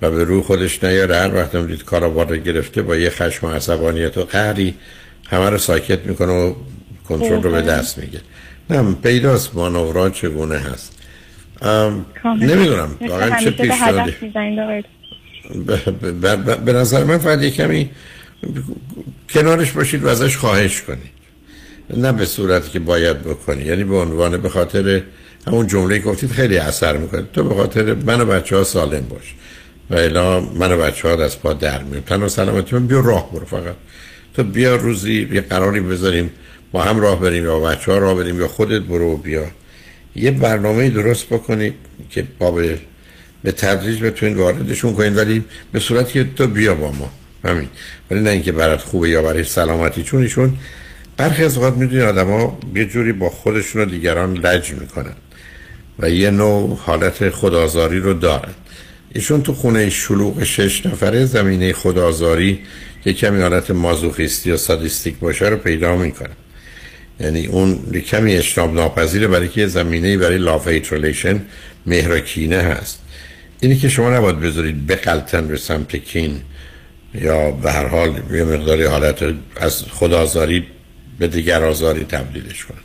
و به روی خودش نیاره. هر وقت هم دید کارآبار رو گرفته با یه خشم و عصبانیت و قهری همه رو ساکت می‌کنه و کنترل رو به دست میگه نه پیداست. مانورات چگونه هست؟ نمی‌دونم. واقعا چه پیشنهادی به, به, به نظر من فقط یه کمی کنارش باشید و ازش خواهش کنید. نه به صورتی که باید بکنی. یعنی به عنوان به خاطر همون جمله گفتید خیلی اثر می‌کنه. تو به خاطر من و بچه ها سالم باش. و الا من و بچه ها از پا در میام تن و سلامتی من بیا راه برو فقط. تو بیا روزی یه قراری بذاریم با هم راه بریم یا بچه ها راه بریم یا خودت برو بیا. یه برنامه درست بکنید که با به, به تدریج بتونید واردشون کنید ولی به صورتی که تو بیا با ما. همین. ولی نه اینکه برات خوبه یا برای سلامتی. چون ایشون برخی از اوقات می‌دونی آدم ها یه جوری با خودشون و دیگران لج می‌کنن و یه نوع حالت خدازاری رو دارن. ایشون تو خونه شلوغ شش نفره زمینه خدازاری که کمی حالت مازوخیستی یا سادیستیک باشه رو پیدا می‌کنن. یعنی اون کمی اجتناب ناپذیره برای که زمینه برای لاف ریلیشن مهر و هست. اینی که شما نباید بذارید بقلتن به سمت کین یا به هر حال یه مقداری حالت از خدازاری به دیگر آزاری تبدیلش کنن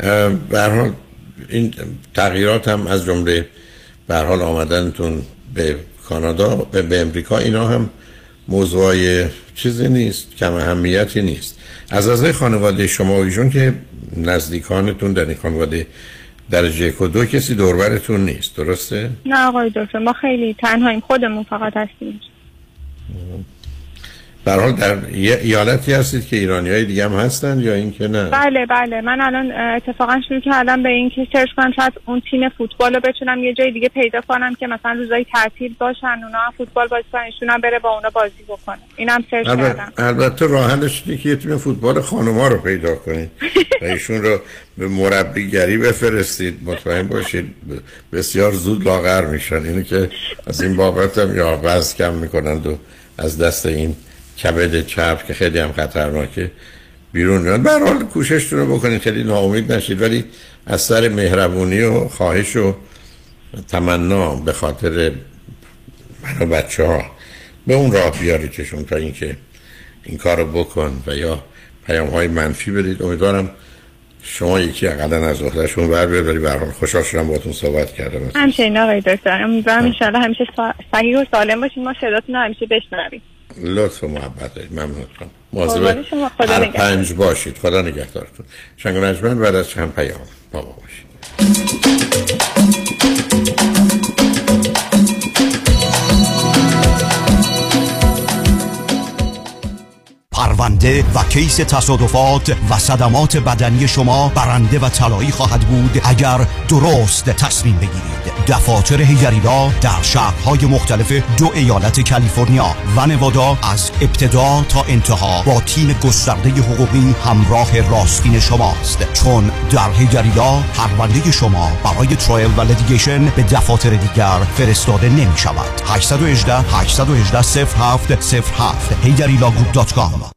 اه، به هر حال این تغییرات هم از جمله به هر حال آمدنتون به کانادا به, به امریکا اینا هم موضوع چیزی نیست کم اهمیتی نیست. از از خانواده شما و ایشون که نزدیکانتون در این خانواده درجه یک و دو کسی دوربرتون نیست درسته؟ نه آقای دکتر ما خیلی تنهاییم خودمون فقط هستیم. در حال در یه ایالتی هستید که ایرانی های دیگه هم هستن یا اینکه نه؟ بله بله من الان اتفاقا شروع کردم به این که سرچ کنم شاید اون تیم فوتبال رو بتونم یه جای دیگه پیدا کنم که مثلا روزای تعطیل باشن اونا هم فوتبال بازی کنن ایشون هم بره با اونا بازی بکنه. اینم سرچ کردم. البته, البته راه حلش اینه که یه تیم فوتبال خانوما رو پیدا کنید و (laughs) ایشون رو به مربیگری بفرستید. مطمئن باشید بسیار زود لاغر میشن. اینه که از این بابت هم یا وزن کم می‌کنند و از دست این کبد چرب که خیلی هم خطرناکه بیرون میاد. به حال کوششتون رو بکنید. خیلی ناامید نشید ولی از سر مهربونی و خواهش و تمنا به خاطر من و بچه ها به اون راه بیاریدشون تا اینکه این کار رو بکن و یا پیام های منفی بدید. امیدوارم شما یکی اقلا از عهدهشون بر بیاد. ولی به حال خوشحال شدم باهاتون صحبت کردم. همچنین آقای دکتر. امیدوارم انشالله همیشه صحیح و سالم باشین. ما صداتون رو همیشه بشنویم. لطف و محبت دارید. ممنونتون مواظب هر. پنج باشید. خدا نگهدارتون. شنگ و نجمن بعد از چند پیام بابا باشید. پرونده و case تصادفات و صدمات بدنی شما برنده و طلایی خواهد بود اگر درست تصمیم بگیرید. دفاتر هیگریلا در شهرهای مختلف دو ایالت کالیفرنیا و نوادا از ابتدا تا انتها با تیم گسترده حقوقی همراه راستین شماست. چون در هیگریلا پرونده شما برای trial و litigation به دفاتر دیگر فرستاده نمی شود 818 818 07 07 هیگریلاگروپ.com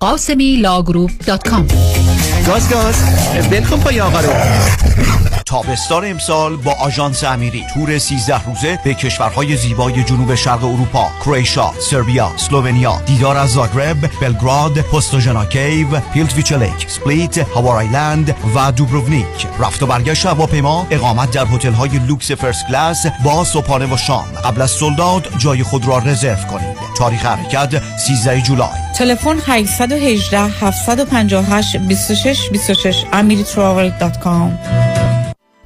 قاسمی Law Group dot com گاز گاز. ول کن پای آقا رو. تابستان امسال با آژانس امیری. تور 13 روزه به کشورهای زیبای جنوب شرق اروپا کرواتیا، سربیا، اسلوونیا دیدار از زاگرب، بلگراد، پوستوژنا Cave، پلیتویچ Lake، سپلیت، هاوار Island و دوبروونیک. رفت و برگشت هواپیما اقامت در هتل‌های لوکس first class با صبحانه و شام. قبل از sold out جای خود را رزرو کنید. تاریخ حرکت 13 جولای. تلفن 818 758 26 26 amiritravel.com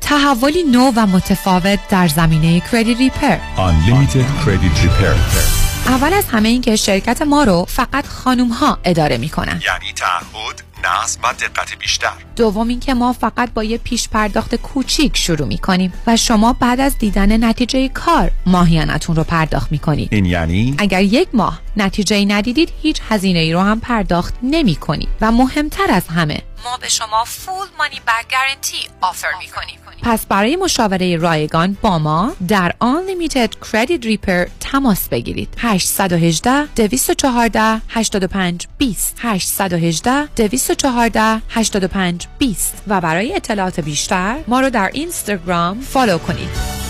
تحولی نو و متفاوت در زمینه کردیت ریپر. Unlimited Credit Repair. اول از همه این که شرکت ما رو فقط خانوم ها اداره می‌کنن. یعنی تعهد نظم و دقت بیشتر. دوم اینکه ما فقط با یه پیش پرداخت کوچیک شروع می‌کنیم و شما بعد از دیدن نتیجه کار ماهیانتون رو پرداخت می‌کنید. این یعنی؟ اگر یک ماه نتیجه ای ندیدید هیچ هزینه ای رو هم پرداخت نمی کنید و مهمتر از همه ما به شما فول مانی بک گارنتی آفر می کنیم پس برای مشاوره رایگان با ما در Unlimited Credit Repair تماس بگیرید. 818 214 85 20 818 214 85 20 و برای اطلاعات بیشتر ما رو در اینستاگرام فالو کنید.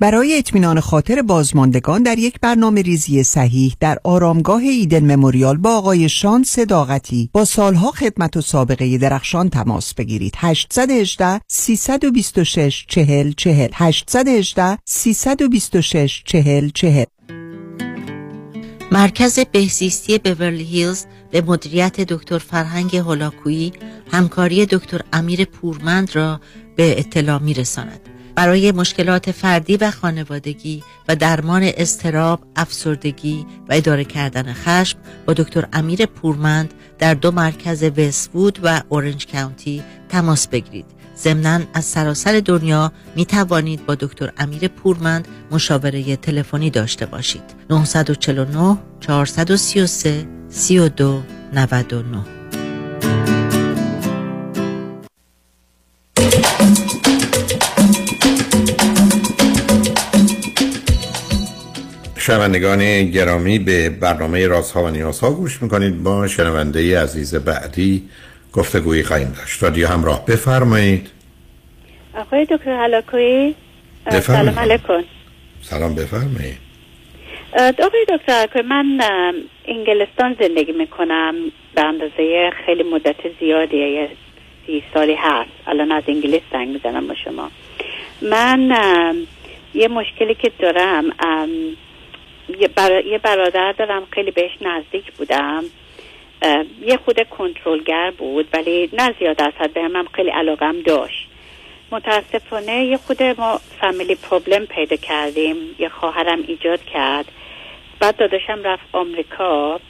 برای اطمینان خاطر بازماندگان در یک برنامه ریزی صحیح در آرامگاه ایدن مموریال با آقای شان صداقتی با سالها خدمت و سابقه درخشان تماس بگیرید. 818 326 40 40 818 326 40 40 مرکز بهزیستی بورلی هیلز به مدیریت دکتر فرهنگ هولاکویی همکاری دکتر امیر پورمند را به اطلاع می رساند. برای مشکلات فردی و خانوادگی و درمان استراب، افسردگی و اداره کردن خشم با دکتر امیر پورمند در دو مرکز وستوود و اورنج کاونتی تماس بگیرید. ضمناً از سراسر دنیا می توانید با دکتر امیر پورمند مشاوره تلفنی داشته باشید. 949 433 32 99 شنوندگان گرامی به برنامه رازها و نیازها گوش می‌کنید. با شنونده عزیز بعدی گفتگویی خواهیم داشت. رادیو همراه بفرمایید. آقای دکتر حلاکویی سلام علیکم. سلام بفرمایید. آقای دکتر حلاکویی من انگلستان زندگی می‌کنم. به اندازه خیلی مدت زیادی یه سی سالی هست. الان از انگلیس زنگ می‌زنم با شما. من یه مشکلی که دارم یه, برادر دارم خیلی بهش نزدیک بودم. یه خود کنترلگر بود ولی نه زیاد از حد بهم هم خیلی علاقم داشت. متاسفانه یه خود ما فامیلی پروبلم پیدا کردیم یه خواهرم ایجاد کرد. بعد داداشم رفت آمریکا.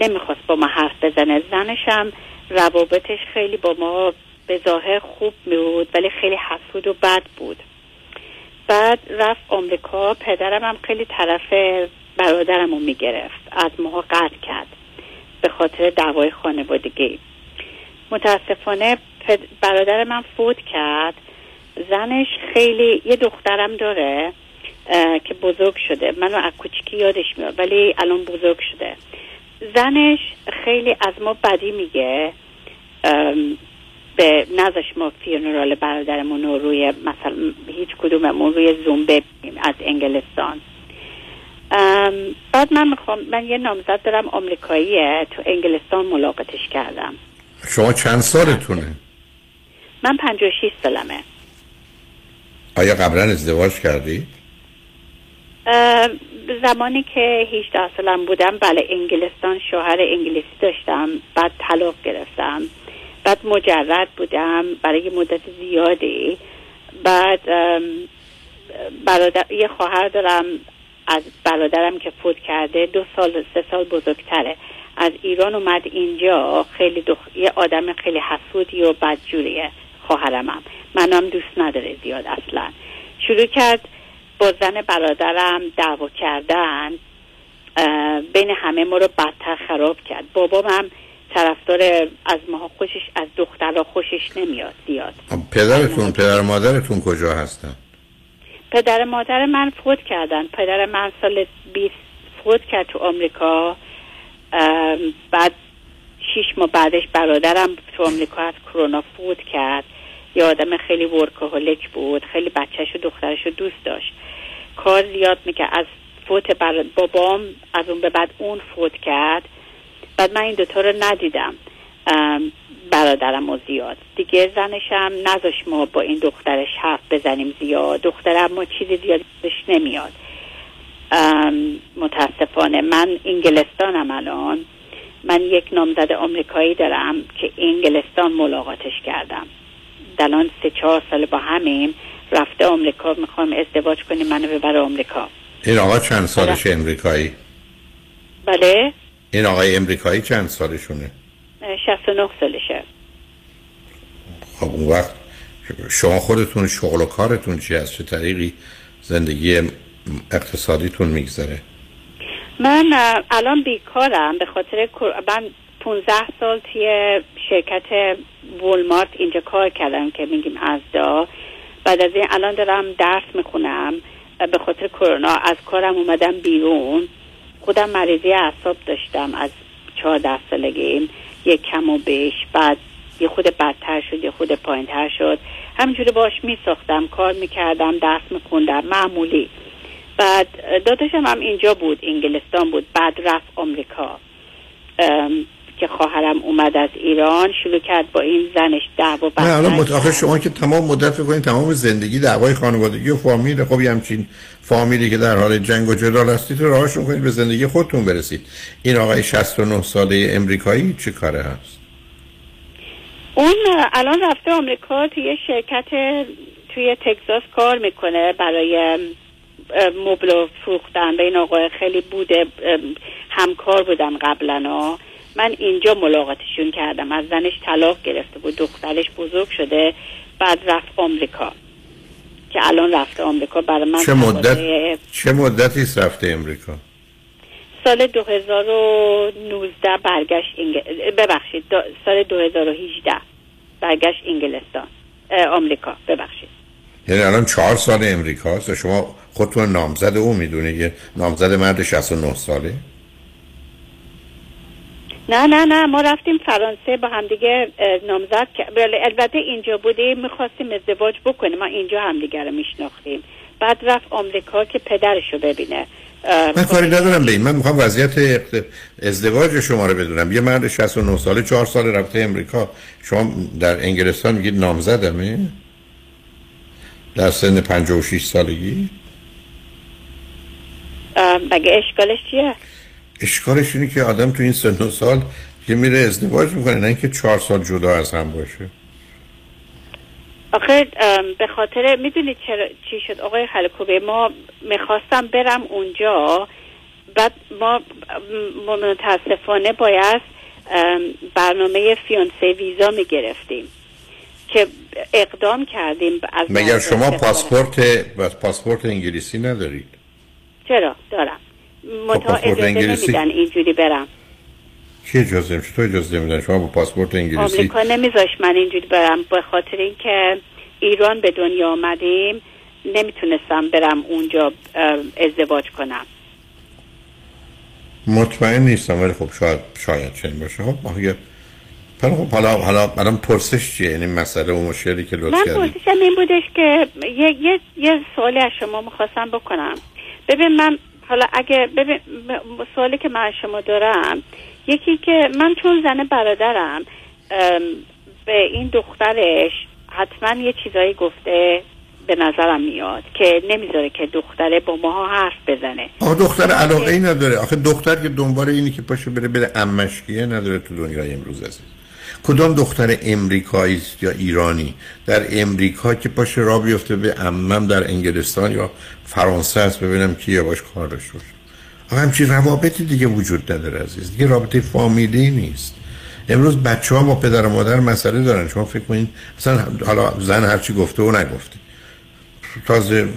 نمی‌خواست با ما حرف بزنه. زنشم روابطش خیلی با ما به ظاهر خوب بود ولی خیلی حسود و بد بود. بعد رفت آمریکا پدرم هم خیلی طرف برادرم رو می‌گرفت از ماها قطع کرد به خاطر دعوای خانوادگی. متاسفانه برادر من فوت کرد. زنش خیلی یه دخترم داره که بزرگ شده. منو از کوچیکی یادش میاد ولی الان بزرگ شده. زنش خیلی از ما بدی میگه. به نزش ما فیرنرال برادرمون رو روی مثلا هیچ کدوممون روی زوم ببینیم از انگلستان. بعد من می‌خوام من یه نامزد دارم آمریکاییه. تو انگلستان ملاقاتش کردم. شما چند سالتونه؟ من 56 سالمه. آیا قبلا ازدواج کردی؟ زمانی که 18 سالم بودم بله انگلستان شوهر انگلیسی داشتم بعد طلاق گرفتم. بعد مجرد بودم برای مدت زیادی. بعد برادر یه خواهر دارم از برادرم که فوت کرده دو سال سه سال بزرگتره. از ایران اومد اینجا خیلی دخ... یه آدم خیلی حسودی و بدجوریه خواهرمم. منم دوست نداره زیاد اصلا. شروع کرد با زن برادرم دعوا کردن. بین همه ما رو بدتر خراب کرد. بابام هم طرفدار از ما خوشش از دخترها خوشش نمیاد زیاد. پدرتون پدر مادرتون کجا هستن؟ پدر مادر من فوت کردن. پدر من سال 20 فوت کرد تو آمریکا. بعد شیش ماه بعدش برادرم تو آمریکا از کرونا فوت کرد. یه آدم خیلی ورکهولیک بود. خیلی بچهش و دخترش رو دوست داشت. کار زیاد می‌کرد. از فوت بر... بابام از اون به بعد اون فوت کرد. بعد من این دوتا رو ندیدم. برادرم و زیاد. دیگه زنشم نذاش ما با این دخترش حرف بزنیم زیاد. دخترم ما چیزی زیاد بهش نمیاد متاسفانه من انگلستانم الان. من یک نامزد آمریکایی دارم که انگلستان ملاقاتش کردم. الان سه چهار سال با همیم. رفته آمریکا می‌خوام ازدواج کنیم منو ببره آمریکا. این آقا چند سالشه امریکایی؟ بله. این آقای امریکایی چند سالشونه؟ اه، 69 سالشه. خب اون وقت شما خودتون شغل و کارتون چی از چه طریقی زندگی اقتصادیتون میگذره؟ من الان بیکارم به خاطر من 15 سال توی شرکت وولمارت اینجا کار کردم که میگیم ازدا. بعد از این الان دارم درس می‌خونم به خاطر کرونا از کارم اومدم بیرون. خودم مریضی اعصاب داشتم از 14 سالگیم یک کم و بیش بعد یه خود بدتر شد یه خود پایینتر شد. همینجوری باش میساختم کار می‌کردم درس میخوندم معمولی. بعد داداشم هم اینجا بود انگلستان بود بعد رفت آمریکا. که خواهرم اومد از ایران شروع کرد با این زنش دعوا نه الان بدتر مت... آخه شما که تمام مدت فکر کنید تمام زندگی دعوای خانوادگی و فامیل خب همچین فامیلی که در حال جنگ و جدال هستید راهشون کنید به زندگی خودتون برسید. این آقای 69 ساله امریکایی چه کاره هست؟ اون الان رفته آمریکا توی شرکت توی تگزاس کار می‌کنه برای مبل فروختن. به این آقای خیلی بوده همکار بودم قبلا. من اینجا ملاقاتشون کردم. از زنش طلاق گرفته بود. دخترش بزرگ شده. بعد رفت آمریکا. که الان رفته آمریکا. برای من چه مدت چه مدتی رفته امریکا سال 2019 برگشت انگل... ببخشید. سال 2018 برگشت انگلستان. آمریکا. ببخشید. یعنی الان چهار سال امریکاست و شما خودتون نامزد او می‌دونه یه نامزد مرد 69 ساله؟ نه نه نه ما رفتیم فرانسه با همدیگه اه، نامزد بله، البته اینجا بودیم می‌خواستیم ازدواج بکنیم ما اینجا همدیگه رو میشناختیم. بعد رفت آمریکا که پدرش رو ببینه من کاری ندارم به این من می‌خوام وضعیت ازدواج شما رو بدونم. یه مرد 69 ساله چهار سال رفته امریکا شما در انگلستان میگید نامزدمه؟ در سن 56 سالگی؟ مگه اشکالش چیه؟ اشکالش اینه که آدم تو این سن و سال که میره ازدواج می‌کنه نه اینکه چهار سال جدا از هم باشه. آخه به خاطر می‌دونید چرا چی شد؟ آقای خلکوبه ما می‌خواستم برم اونجا بعد ما متاسفانه باید ام، برنامه فیانسه ویزا می‌گرفتیم که اقدام کردیم از مگر شما. پاسپورت پاسپورت انگلیسی ندارید؟ چرا؟ دارم. متا پاسپورت اجازه؟ نمیدن اینجوری برم. کی اجازه نمیشه؟ تو اجازه نمیدن شما با پاسپورت انگلیسی؟ آمریکا نمیذاش من اینجوری برم به خاطر اینکه ایران به دنیا آمدیم نمی‌تونستم برم اونجا ازدواج کنم. مطمئن نیستم ولی خب شاید شاید چنین باشه. خب پر خب حالا حالا الان پرسش چیه؟ یعنی مسئله و مشکلی که لطف من کردید پرسشم این بودش که یه, یه, یه سوالی از شما می‌خواستم بکنم. ببین من حالا اگه ببین سوالی که من شما دارم یکی که من چون زن برادرم به این دخترش حتما یه چیزایی گفته به نظرم میاد که نمی‌ذاره که دختره با ماها حرف بزنه. آخه دختر علاقه ای نداره. آخه دختر که دنبال اینی که پاشه بره بره امشکیه نداره تو دنیای امروز عزیز. کدام دختر امریکایی یا ایرانی؟ در امریکا که پاشه را بیفته به امم در انگلستان یا فرانسه است ببینم کی باش کار داشته باشه. آخه همچین روابطی دیگه وجود نداره عزیز. دیگه رابطه فامیلی نیست. امروز بچه ها با پدر و مادر مسئله دارن. شما فکر کنید مثلا حالا زن هرچی گفته و نگفته. تازه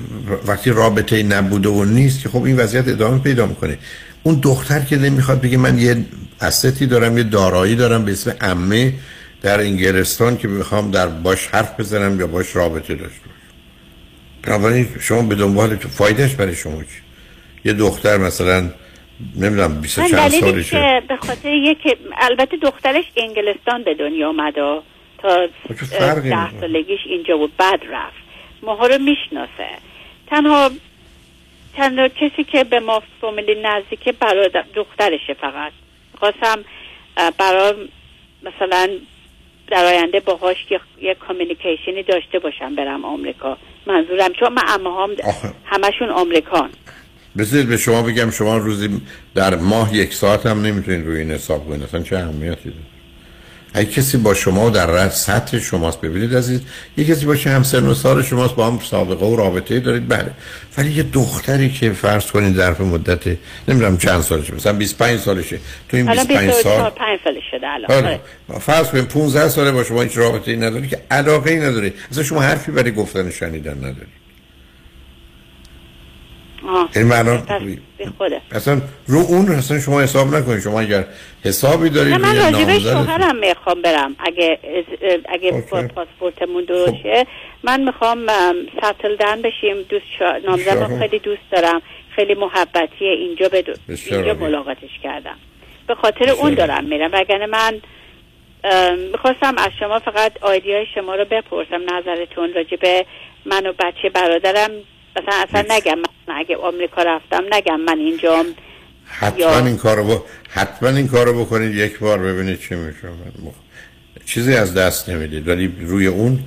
وقتی رابطه نبوده و نیست که خب این وضعیت ادامه پیدا می‌کنه. اون دختر که نمی‌خواد بگه من یه استی دارم یه دارایی دارم به اسم امه در انگلستان که می‌خوام در باش حرف بزنم یا باش رابطه داشته باشم. شما به دنبال تو فایدهش برای شما چی؟ یه دختر مثلا نمی‌دونم 20 چند سالشه. که به خاطر یک البته دخترش انگلستان به دنیا اومده تا ده سالگیش اینجا بود بعد رفت. ماها رو می‌شناسه. تنها تنها کسی که به ما فامیلی نزدیکه برادر دخترشه فقط. خواستم برای مثلا در آینده باهاش یه کامیونیکیشنی داشته باشم برم آمریکا. منظورم چون من امه هم همشون آمریکان. بذارید به شما بگم شما روزی در ماه یک ساعت هم نمی‌تونید روی این حساب کنید. اصلا چه اهمیتی داره؟ اگه کسی با شما در رد سطح شماست ببینید عزیز. یه کسی باشه هم سن و سال شماست با هم سابقه و رابطه دارید بله. ولی یه دختری که فرض کنید در مدت نمی‌دونم چند سالشه مثلا 25 سالشه. تو این 25 سال 5 سالش شده الان. آره. فرض کنید 15 ساله با شما هیچ رابطه‌ای نداره که علاقه ای نداره. اصلا شما حرفی برای گفتن شنیدن ندارید. این معنا اصلا رو اون اصلا شما حساب نکنید. شما اگر حسابی دارید من راجبه شوهرم می‌خوام برم. اگه اگه پاسپورتمون درسته. من می‌خوام ستل دن بشیم. دوست نامزم خیلی دوست دارم. خیلی محبتیه اینجا به اینجا ملاقاتش کردم. به خاطر اون دارم میرم. وگرنه من می‌خواستم از شما فقط آیدیای شما رو بپرسم. نظرتون راجبه من و بچه برادرم مثلا اصلا نگم من اگه آمریکا رفتم نگم من اینجا حتما این کارو. حتما این کارو بکنید. یک بار ببینید چی میشه. چیزی از دست نمی‌دید ولی روی اون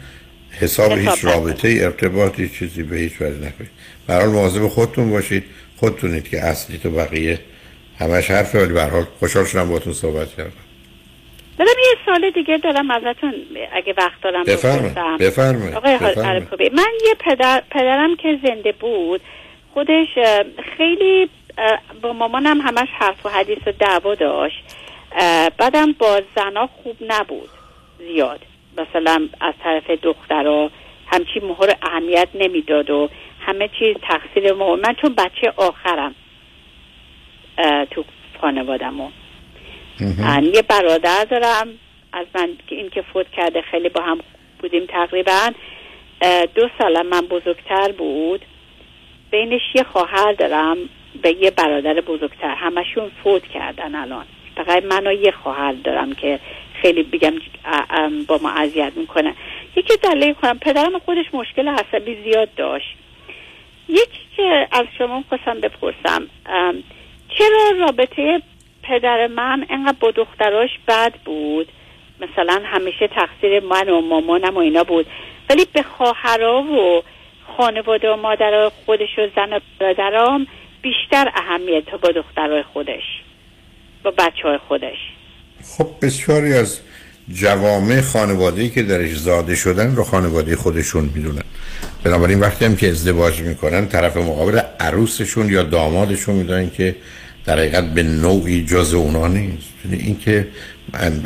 حساب هیچ رابطه ارتباطی چیزی به هیچ وجه نکنید. برحال مواظب خودتون باشید. خودتونید که اصلی تو بقیه همش حرفه ولی برحال خوشحال شدم باتون صحبت کردم. دارم یه سال دیگه دارم ازتون اگه وقت دارم بفرمایید بفرمایید آقای من یه پدر پدرم که زنده بود خودش خیلی با مامانم همش حرف و حدیث و دعوا داشت. بعدم با زنا خوب نبود زیاد. مثلا از طرف دخترها همچی مهر اهمیت نمی‌داد و همه چیز تقصیر ما من چون بچه آخرم تو خانوادمون یه برادر دارم. از من که این که فوت کرده خیلی با هم بودیم تقریبا دو سال من بزرگتر بود. بینش یه خواهر دارم به یه برادر بزرگتر. همشون فوت کردن الان. فقط من و یه خواهر دارم که خیلی بگم با ما اذیت می‌کنه. یکی دلیل کنم پدرم خودش مشکل عصبی زیاد داشت. یکی که از شما خواستم بپرسم چرا رابطه پدر من انقدر با دختراش بد بود. مثلا همیشه تقصیر من و مامانم و اینا بود. ولی به خواهرا و خانواده و مادر خودش و زن و برادرام بیشتر اهمیت با دخترای خودش. با بچه های خودش. خب بسیاری از جوامع خانواده‌ای که درش زاده شدن رو خانواده خودشون می‌دونن. بنابراین وقتی هم که ازدواج می‌کنن طرف مقابل عروسشون یا دامادشون می‌دونن که در حقیقت به نوعی جز اونا نیست. یعنی این که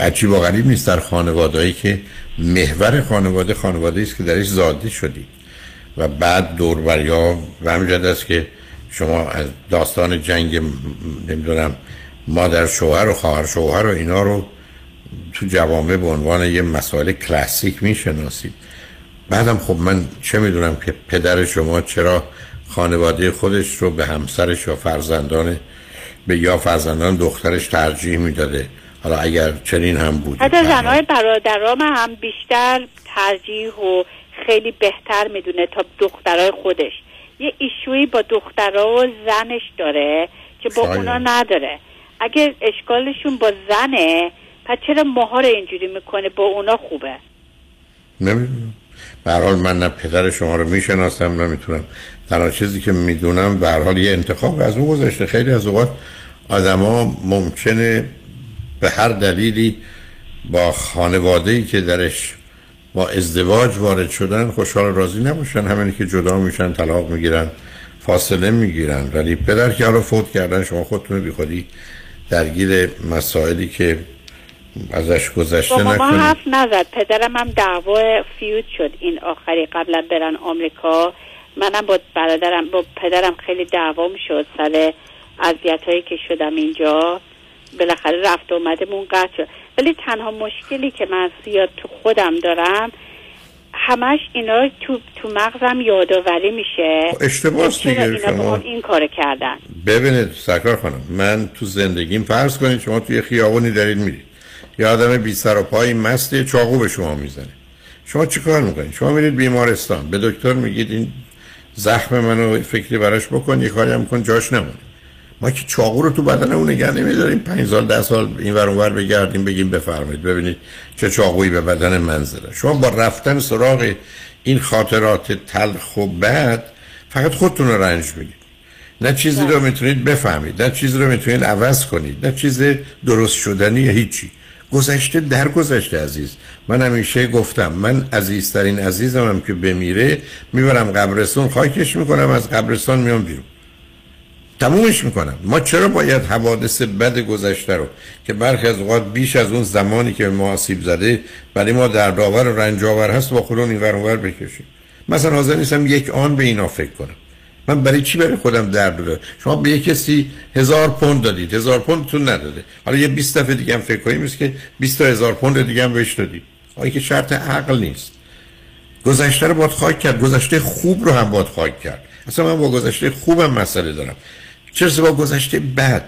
عجیب و غریب نیست در خانوادهایی که محور خانواده خانواده است که درش زاده شدی. و بعد دوربریا و همینجد است که شما از داستان جنگ نمی‌دونم مادر شوهر و خواهر شوهر و اینا رو تو جوامع به عنوان یه مسائل کلاسیک می‌شناسید. بعدم خب من چه می‌دونم که پدر شما چرا خانواده خودش رو به همسرش و فرزندان به یا فرزندان دخترش ترجیح می‌داده. حالا اگر چنین هم بود حتی زنهای برادرام هم بیشتر ترجیح و خیلی بهتر می‌دونه تا دخترای خودش. یه ایشویی با دخترها و زنش داره که با اونا نداره. اگه اشکالشون با زنه پس چرا ماها رو اینجوری می‌کنه؟ با اونا خوبه. نمی‌دونم. حال من نه پدر شما رو می‌شناسم نمی‌تونم تنها چیزی که می‌دونم به حال یه انتخاب از اون گذاشته خیلی از اوقات آدما ممکنه به هر دلیلی با خانواده ای که درش با ازدواج وارد شدن خوشحال راضی نباشن. همینی که جدا میشن طلاق می‌گیرن فاصله می‌گیرن. ولی پدر که حالا فوت کردن شما خودتون بی خودی درگیر مسائلی که ازش گذشته با ماما نکنید. حرف نزد. پدرم هم دعوا فیوت شد این آخری. قبلا برن آمریکا. منم با برادرم با پدرم خیلی دعوا شد سر اذیت هایی که شدم اینجا. بالاخره رفت اومدمون قطع شد. ولی تنها مشکلی که من زیاد تو خودم دارم همش اینا تو تو مغزم یادآوری میشه اشتباه که چرا دیگه شما. این کار کردن. ببینید سرکار خانم من تو زندگیم فرض کنید شما توی خیابونی دارید میرید یه آدم بی سر و پایی مسته چاقو به شما می‌زنه. شما چی کار می‌کنید؟ شما میرید بیمارستان. به دکتر میگید این زخم منو فکری براش بکن یه کاری هم کن جاش نمونه ما که چاقو رو تو بدن اون نگه نمیداریم. پنج سال ده سال این ور اونور بگردیم بگیم بفرمایید ببینید چه چاقویی به بدن من زده. شما با رفتن سراغ این خاطرات تلخ و بد فقط خودتون رو رنج می‌دید نه چیزی رو می‌تونید بفهمید نه چیزی رو می‌تونید عوض کنید نه چیز درست شدنی هیچی. گذشته در گذشته عزیز. من همیشه گفتم من عزیزترین عزیزمم که بمیره می‌برم قبرستون خاکش می‌کنم از قبرستان میام بیرون. تمومش می‌کنم. ما چرا باید حوادث بد گذشته رو که برخی از اوقات بیش از اون زمانی که ما آسیب زده برای ما دردآور و رنجآور هست با خودمون این ور بکشیم. مثلا حاضر نیستم یک آن به اینا فکر کنم. من برای چی برای خودم درد داره شما به کسی هزار پوند دادید. هزار پوندتون نداده. حالا یه 20 دفعه دیگه هم فکر کنیم که 20 تا هزار پوند دیگه هم بهش دادید آیا که شرط عقل نیست. گذشته رو باید خاک کرد. گذشته خوب رو هم باید خاک کرد. اصلا من با گذشته خوبم مسئله دارم. چرا با گذشته بد؟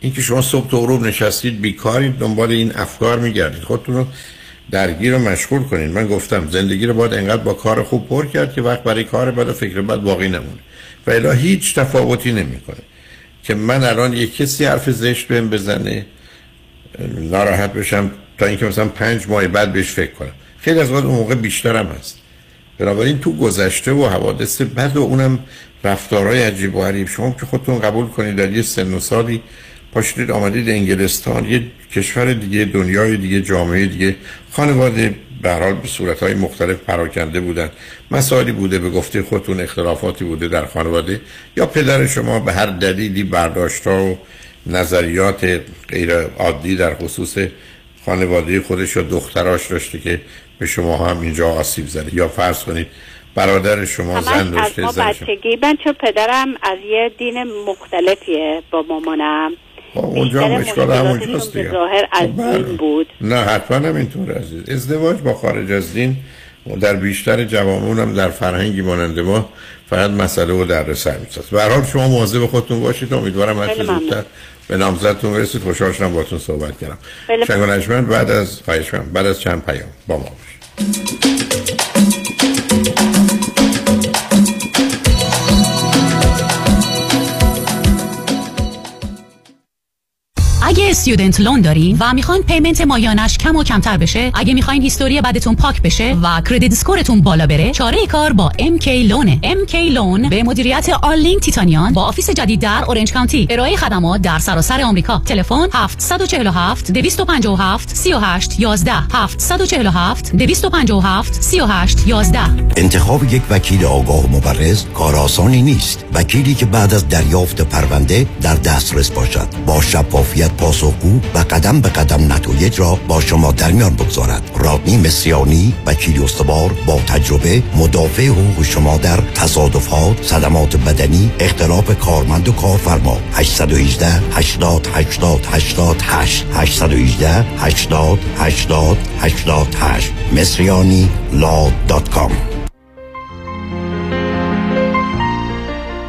اینکه شما صبح تا غروب نشستید بیکارید دنبال این افکار میگردید. خودتون رو درگیر و مشغول کنید. من گفتم زندگی رو باید انقدر با کار خوب پر کرد که وقت برای کار بد و فکر بد باقی نمونه. و الا هیچ تفاوتی نمی‌کنه. که من الان یک کسی حرف زشت بهم بزنه ناراحت بشم تا اینکه مثلا پنج ماه بعد بهش فکر کنم. خیلی از وقت اون موقع بیشترم هست. بنابراین تو گذشته و حوادث بد و اونم رفتارهای عجیب و غریب. شما که خودتون قبول کنید در یه سن و سالی پاشید آمدید انگلستان یه کشور دیگه دنیای دیگه جامعه دیگه خانواده به هر حال به صورتهای مختلف پراکنده بودن. مسائلی بوده به گفته خودتون اختلافاتی بوده در خانواده. یا پدر شما به هر دلیلی برداشتها و نظریات غیر عادی در خصوص خانواده خودش یا دختراش داشته که به شما هم اینجا آسیب زده. یا فرض کنید برادر شما زن همش از داشته ما بچگی. من چون پدرم از یه دین مختلفیه با مامانم. اونجا هم اشکال همونجاست دیگه. ظاهر از خب، بله. دین بود. نه حتما هم اینطور عزیز. ازدواج با خارج از دین در بیشتر جوامع هم در فرهنگی مانند ما فقط مسئله و در سر میساز به حال شما مواظب خودتون باشید. امیدوارم هر ممنون. زودتر به نامزدتون برسید. خوشحال شدم باهاتون صحبت کردم. خیلی شنگ و نجمن بعد از خواهش بعد از چند پیام با ما باشید. استودنت لون دارین و می‌خواین پیمنت ماهیانش کم و کمتر بشه؟ اگه می‌خواین هیستوری بدتون پاک بشه و کردیت اسکورتون بالا بره چاره کار با MK لونه MK لون به مدیریت آرلینگ تیتانیان با آفیس جدید در اورنج کانتی ارائه خدمات در سراسر آمریکا. تلفن 747 257 38 11 747 257 38 11 انتخاب یک وکیل آگاه مبرز کار آسانی نیست. وکیلی که بعد از دریافت پرونده در دسترس باشد. با شفافیت پاسخگو و قدم به قدم نتایج را با شما در میان بگذارد. رادنی مصریانی وکیل استوار با تجربه مدافع حقوق شما در تصادفات صدمات بدنی اختلاف کارمند و کارفرما. 818 80 80 88 818 80 80 88 مصریانی law dot com.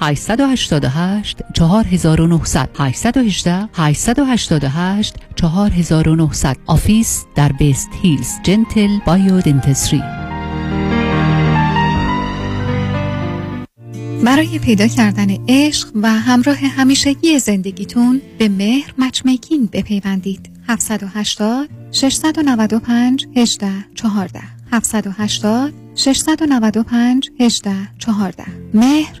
888 4900 818 888 4900 office در وست هیلز Gentle Biodentistry. برای پیدا کردن عشق و همراه همیشگی زندگیتون به مهر Matchmaking بپیوندید. 780 695 18 14 780 695 18 14 مهر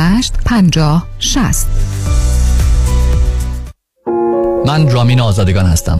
50 60 من رامین آزادگان هستم.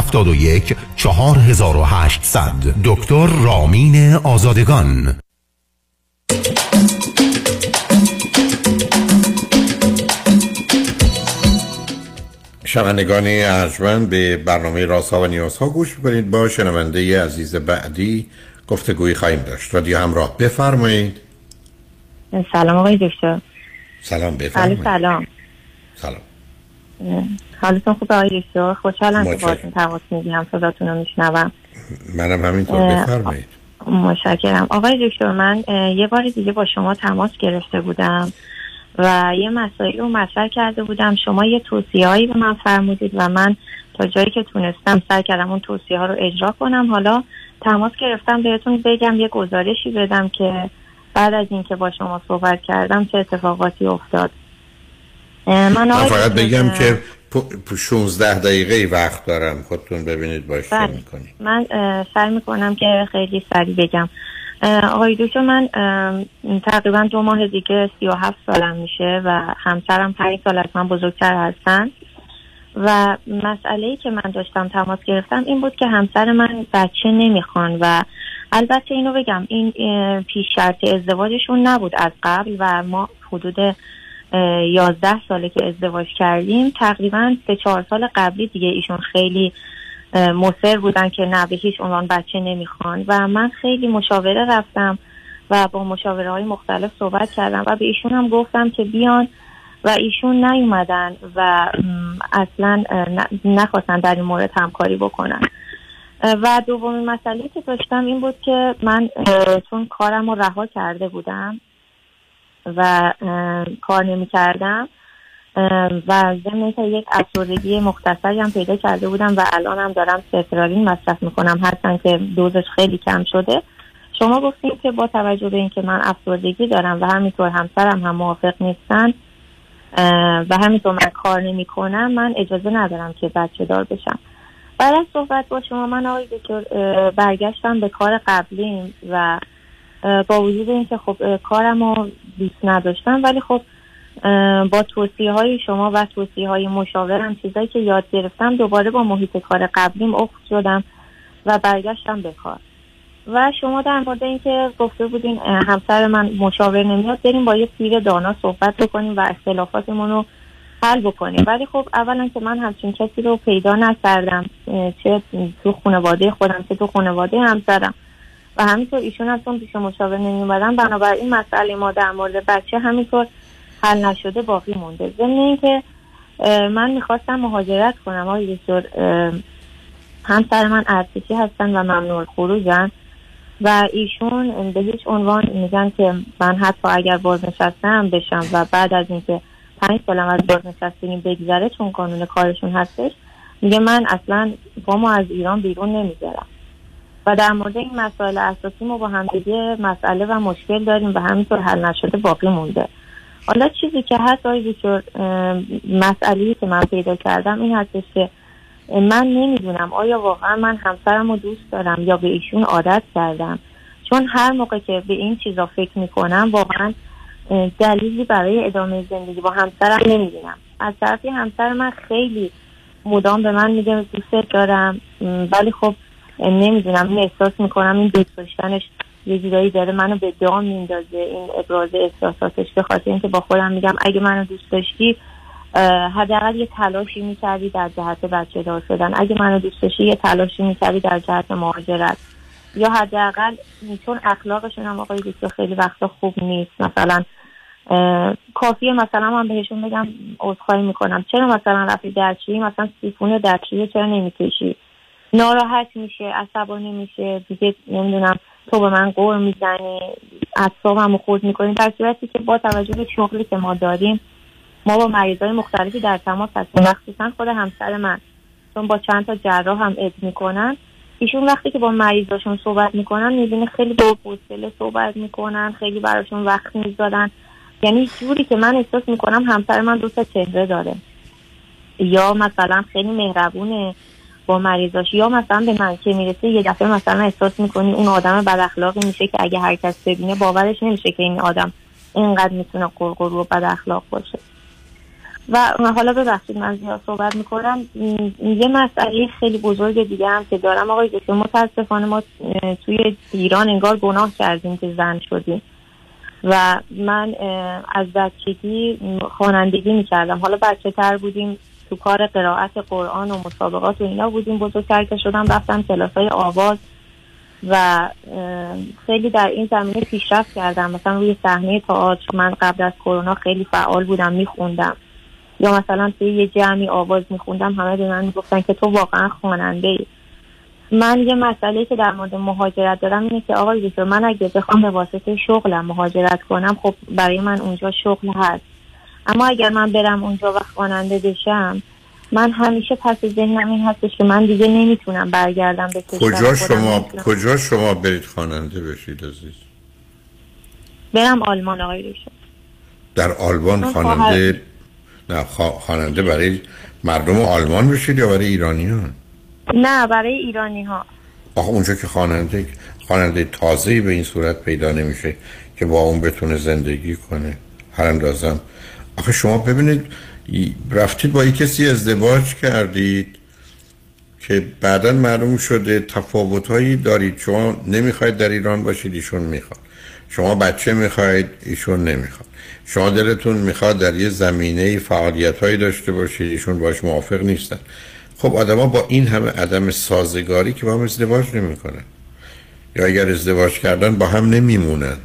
4800 دکتر رامین آزادگان. شنوندگان ارجمند به برنامه راسا و نیازها گوش بکنید با شنونده عزیز بعدی گفتگوی خواهیم داشت. رادیو همراه بفرمایید. سلام آقای دکتر. سلام بفرمایید. سلام. سلام. حالتون خوبه آقای دکتر؟ خوشحالم که باهاتون تماس می‌گیرم صداتون رو میشنوم. منم همینطور. بفرمایید. مشکرم آقای دکتر من یه بار دیگه با شما تماس گرفته بودم و یه مسائل رو مطرح کرده بودم. شما یه توصیه هایی به من فرمودید و من تا جایی که تونستم سعی کردم اون توصیه ها رو اجرا کنم. حالا تماس گرفتم بهتون بگم یه گزارشی بدم که بعد از اینکه با شما صحبت کردم چه اتفاقاتی افتاد. من, فقط بگم که 16 دقیقه وقت دارم. خودتون ببینید باش بله. می‌کنید من سعی می‌کنم که خیلی سریع بگم. آقای دکتر من تقریبا دو ماه دیگه سی و هفت سالم میشه و همسرم پنج سال از من بزرگتر هستن. و مسئله ای که من داشتم تماس گرفتم این بود که همسر من بچه نمی‌خوان و البته اینو بگم این پیش شرط ازدواجشون نبود از قبل و ما حدود یازده ساله که ازدواج کردیم. تقریبا سه چهار سال قبلی دیگه ایشون خیلی مصر بودن که نه به هیچ عنوان بچه نمی‌خوان. و من خیلی مشاوره رفتم و با مشاوره های مختلف صحبت کردم و به ایشون هم گفتم که بیان و ایشون نیومدن و اصلا نخواستن در این مورد همکاری بکنن. و دومین مسئله که داشتم این بود که من چون کارم رو رها کرده بودم و کار نمی کردم و ضمن یک افسردگی مختصری هم پیدا کرده بودم و الان هم دارم سفرالین مصرف می‌کنم. هستن که دوزش خیلی کم شده. شما گفتیم که با توجه به اینکه من افسردگی دارم و همینطور همسرم هم موافق نیستن و همینطور من کار نمی کنم من اجازه ندارم که بچه دار بشم. بعد از صحبت با شما من آقای دکتر برگشتم به کار قبلیم و با وجود اینکه خب کارم رو دوست نداشتم ولی خب با توصیه های شما و توصیه های مشاورم چیزایی که یاد گرفتم دوباره با محیط کار قبلیم افت شدم و برگشتم به کار. و شما در مورد اینکه گفته بودین همسر من مشاور نمیاد بریم با یه پیر دانا صحبت بکنیم و اختلافاتمون رو حل بکنیم. ولی خب اولا که من همچین کسی رو پیدا نکردم چه تو خانواده خودم چه تو خانواده همسرم. و همینطور ایشون هم چون پیش مشاور نمیومدن بنابراین مسئله ما در مورد بچه همینطور حل نشده باقی مونده. ضمن اینکه من می‌خواستم مهاجرت کنم. آقای دکتر همسر من ارتشی هستن و ممنوع خروجن. و ایشون به هیچ عنوان میگن که من حتی اگر بازنشستم بشم و بعد از اینکه پنج سالم از بازنشستگی بگذره چون قانون کارشون هستش میگه من اصلا با ما از ایران بیرون نمی‌ذارم و در مورد این مسائل اساسی ما با هم دیگه مسئله و مشکل داریم و همینطور حل نشده باقی مونده. حالا چیزی که هست آقای دکتر مسئله که من پیدا کردم این هستش که من نمی‌دونم آیا واقعا من همسرم رو دوست دارم یا به ایشون عادت کردم. چون هر موقع که به این چیزا فکر می‌کنم واقعا دلیلی برای ادامه زندگی با همسرم نمی‌بینم. از طرفی همسر من خیلی مدام به من میگه دوست دارم ولی خب نمی‌دونم احساس می‌کنم این دوست یه جورایی داره منو به دام میندازه این ابراز احساساتش به خاطر اینکه با خودم میگم اگه منو دوست داشتی حداقل یه تلاشی می‌کردی در جهت بچه دار شدن. اگه منو دوست داشتی یه تلاشی می‌کردی در جهت مهاجرت. یا حداقل چون اخلاقشون هم آقای دکتر خیلی وقتا خوب نیست. مثلا کافیه مثلا من بهشون بگم عذرخواهی می‌کنم. چرا مثلا رفتی درچی مثلا سیفون درچی چرا نمی‌کشی؟ ناراحت میشه عصبانی میشه دیگه نمی‌دونم تو به من قور می‌زنی اعصابمو خورد می‌کنی. در صورتی که با توجه به شغلی که ما داریم ما با مریضای مختلفی در تماس هستیم. مخصوصا خود همسر من. چون با چند تا جراح هم اد می‌کنن. ایشون وقتی که با مریضاشون صحبت می‌کنن می‌بینه خیلی با حوصله صحبت می‌کنن خیلی براشون وقت می‌ذارن. یعنی جوری که من احساس می‌کنم همسر من دوست چهره داره. یا مثلا خیلی مهربونه. با مریضاش یا مثلا به من که می‌رسه یه دفعه مثلا احساس می‌کنی اون آدم بد اخلاقی میشه که اگه هر کس ببینه باورش نمیشه که این آدم اینقدر می‌تونه قرقرو و بد اخلاق باشه. و حالا ببخشید من زیاد صحبت می‌کنم. یه مسئله خیلی بزرگ دیگه هم که دارم. آقای دکتر متاسفانه ما توی ایران انگار گناه کردیم که زن شدیم. و من از بچگی خوانندگی می‌کردم. حالا بچه تر بودیم. تو کار قرائت قرآن و مسابقات و اینا بودیم. بزرگتر که شدم رفتم کلاس های آواز و خیلی در این زمینه پیشرفت کردم. مثلا روی صحنه تئاتر من قبل از کرونا خیلی فعال بودم میخوندم. یا مثلا توی یه جمعی آواز میخوندم همه به من می‌گفتن که تو واقعا خواننده ای من یه مسئله که در مورد مهاجرت دارم اینه که آقای دکتر من اگه بخوام به واسطه شغلم مهاجرت کنم خب برای من اونجا شغل هست. اما اگر من برم اونجا و خواننده بشم من همیشه پس ذهنم این هستش که من دیگه نمی‌تونم برگردم به کجا شما کجا شما برید خواننده بشید عزیز؟ برم آلمان آقای در آلمان خواننده نه خواننده برای مردم آلمان بشید یا برای ایرانیان؟ نه برای ایرانی ها آخه اونجا که خواننده خواننده تازه‌ای به این صورت پیدا نمیشه که با اون بتونه زندگی کنه. هر اندازم آخه شما ببینید رفتید با یک کسی ازدواج کردید که بعدا معلوم شده تفاوت هایی دارید. شما نمی‌خواید در ایران باشید ایشون می‌خواد. شما بچه می‌خواید ایشون نمی‌خواد. شما دلتون می‌خواد در یه زمینه فعالیت هایی داشته باشید ایشون باش موافق نیستن. خب آدما با این همه عدم سازگاری که با هم ازدواج نمی‌کنن. یا اگر ازدواج کردن با هم نمیمونند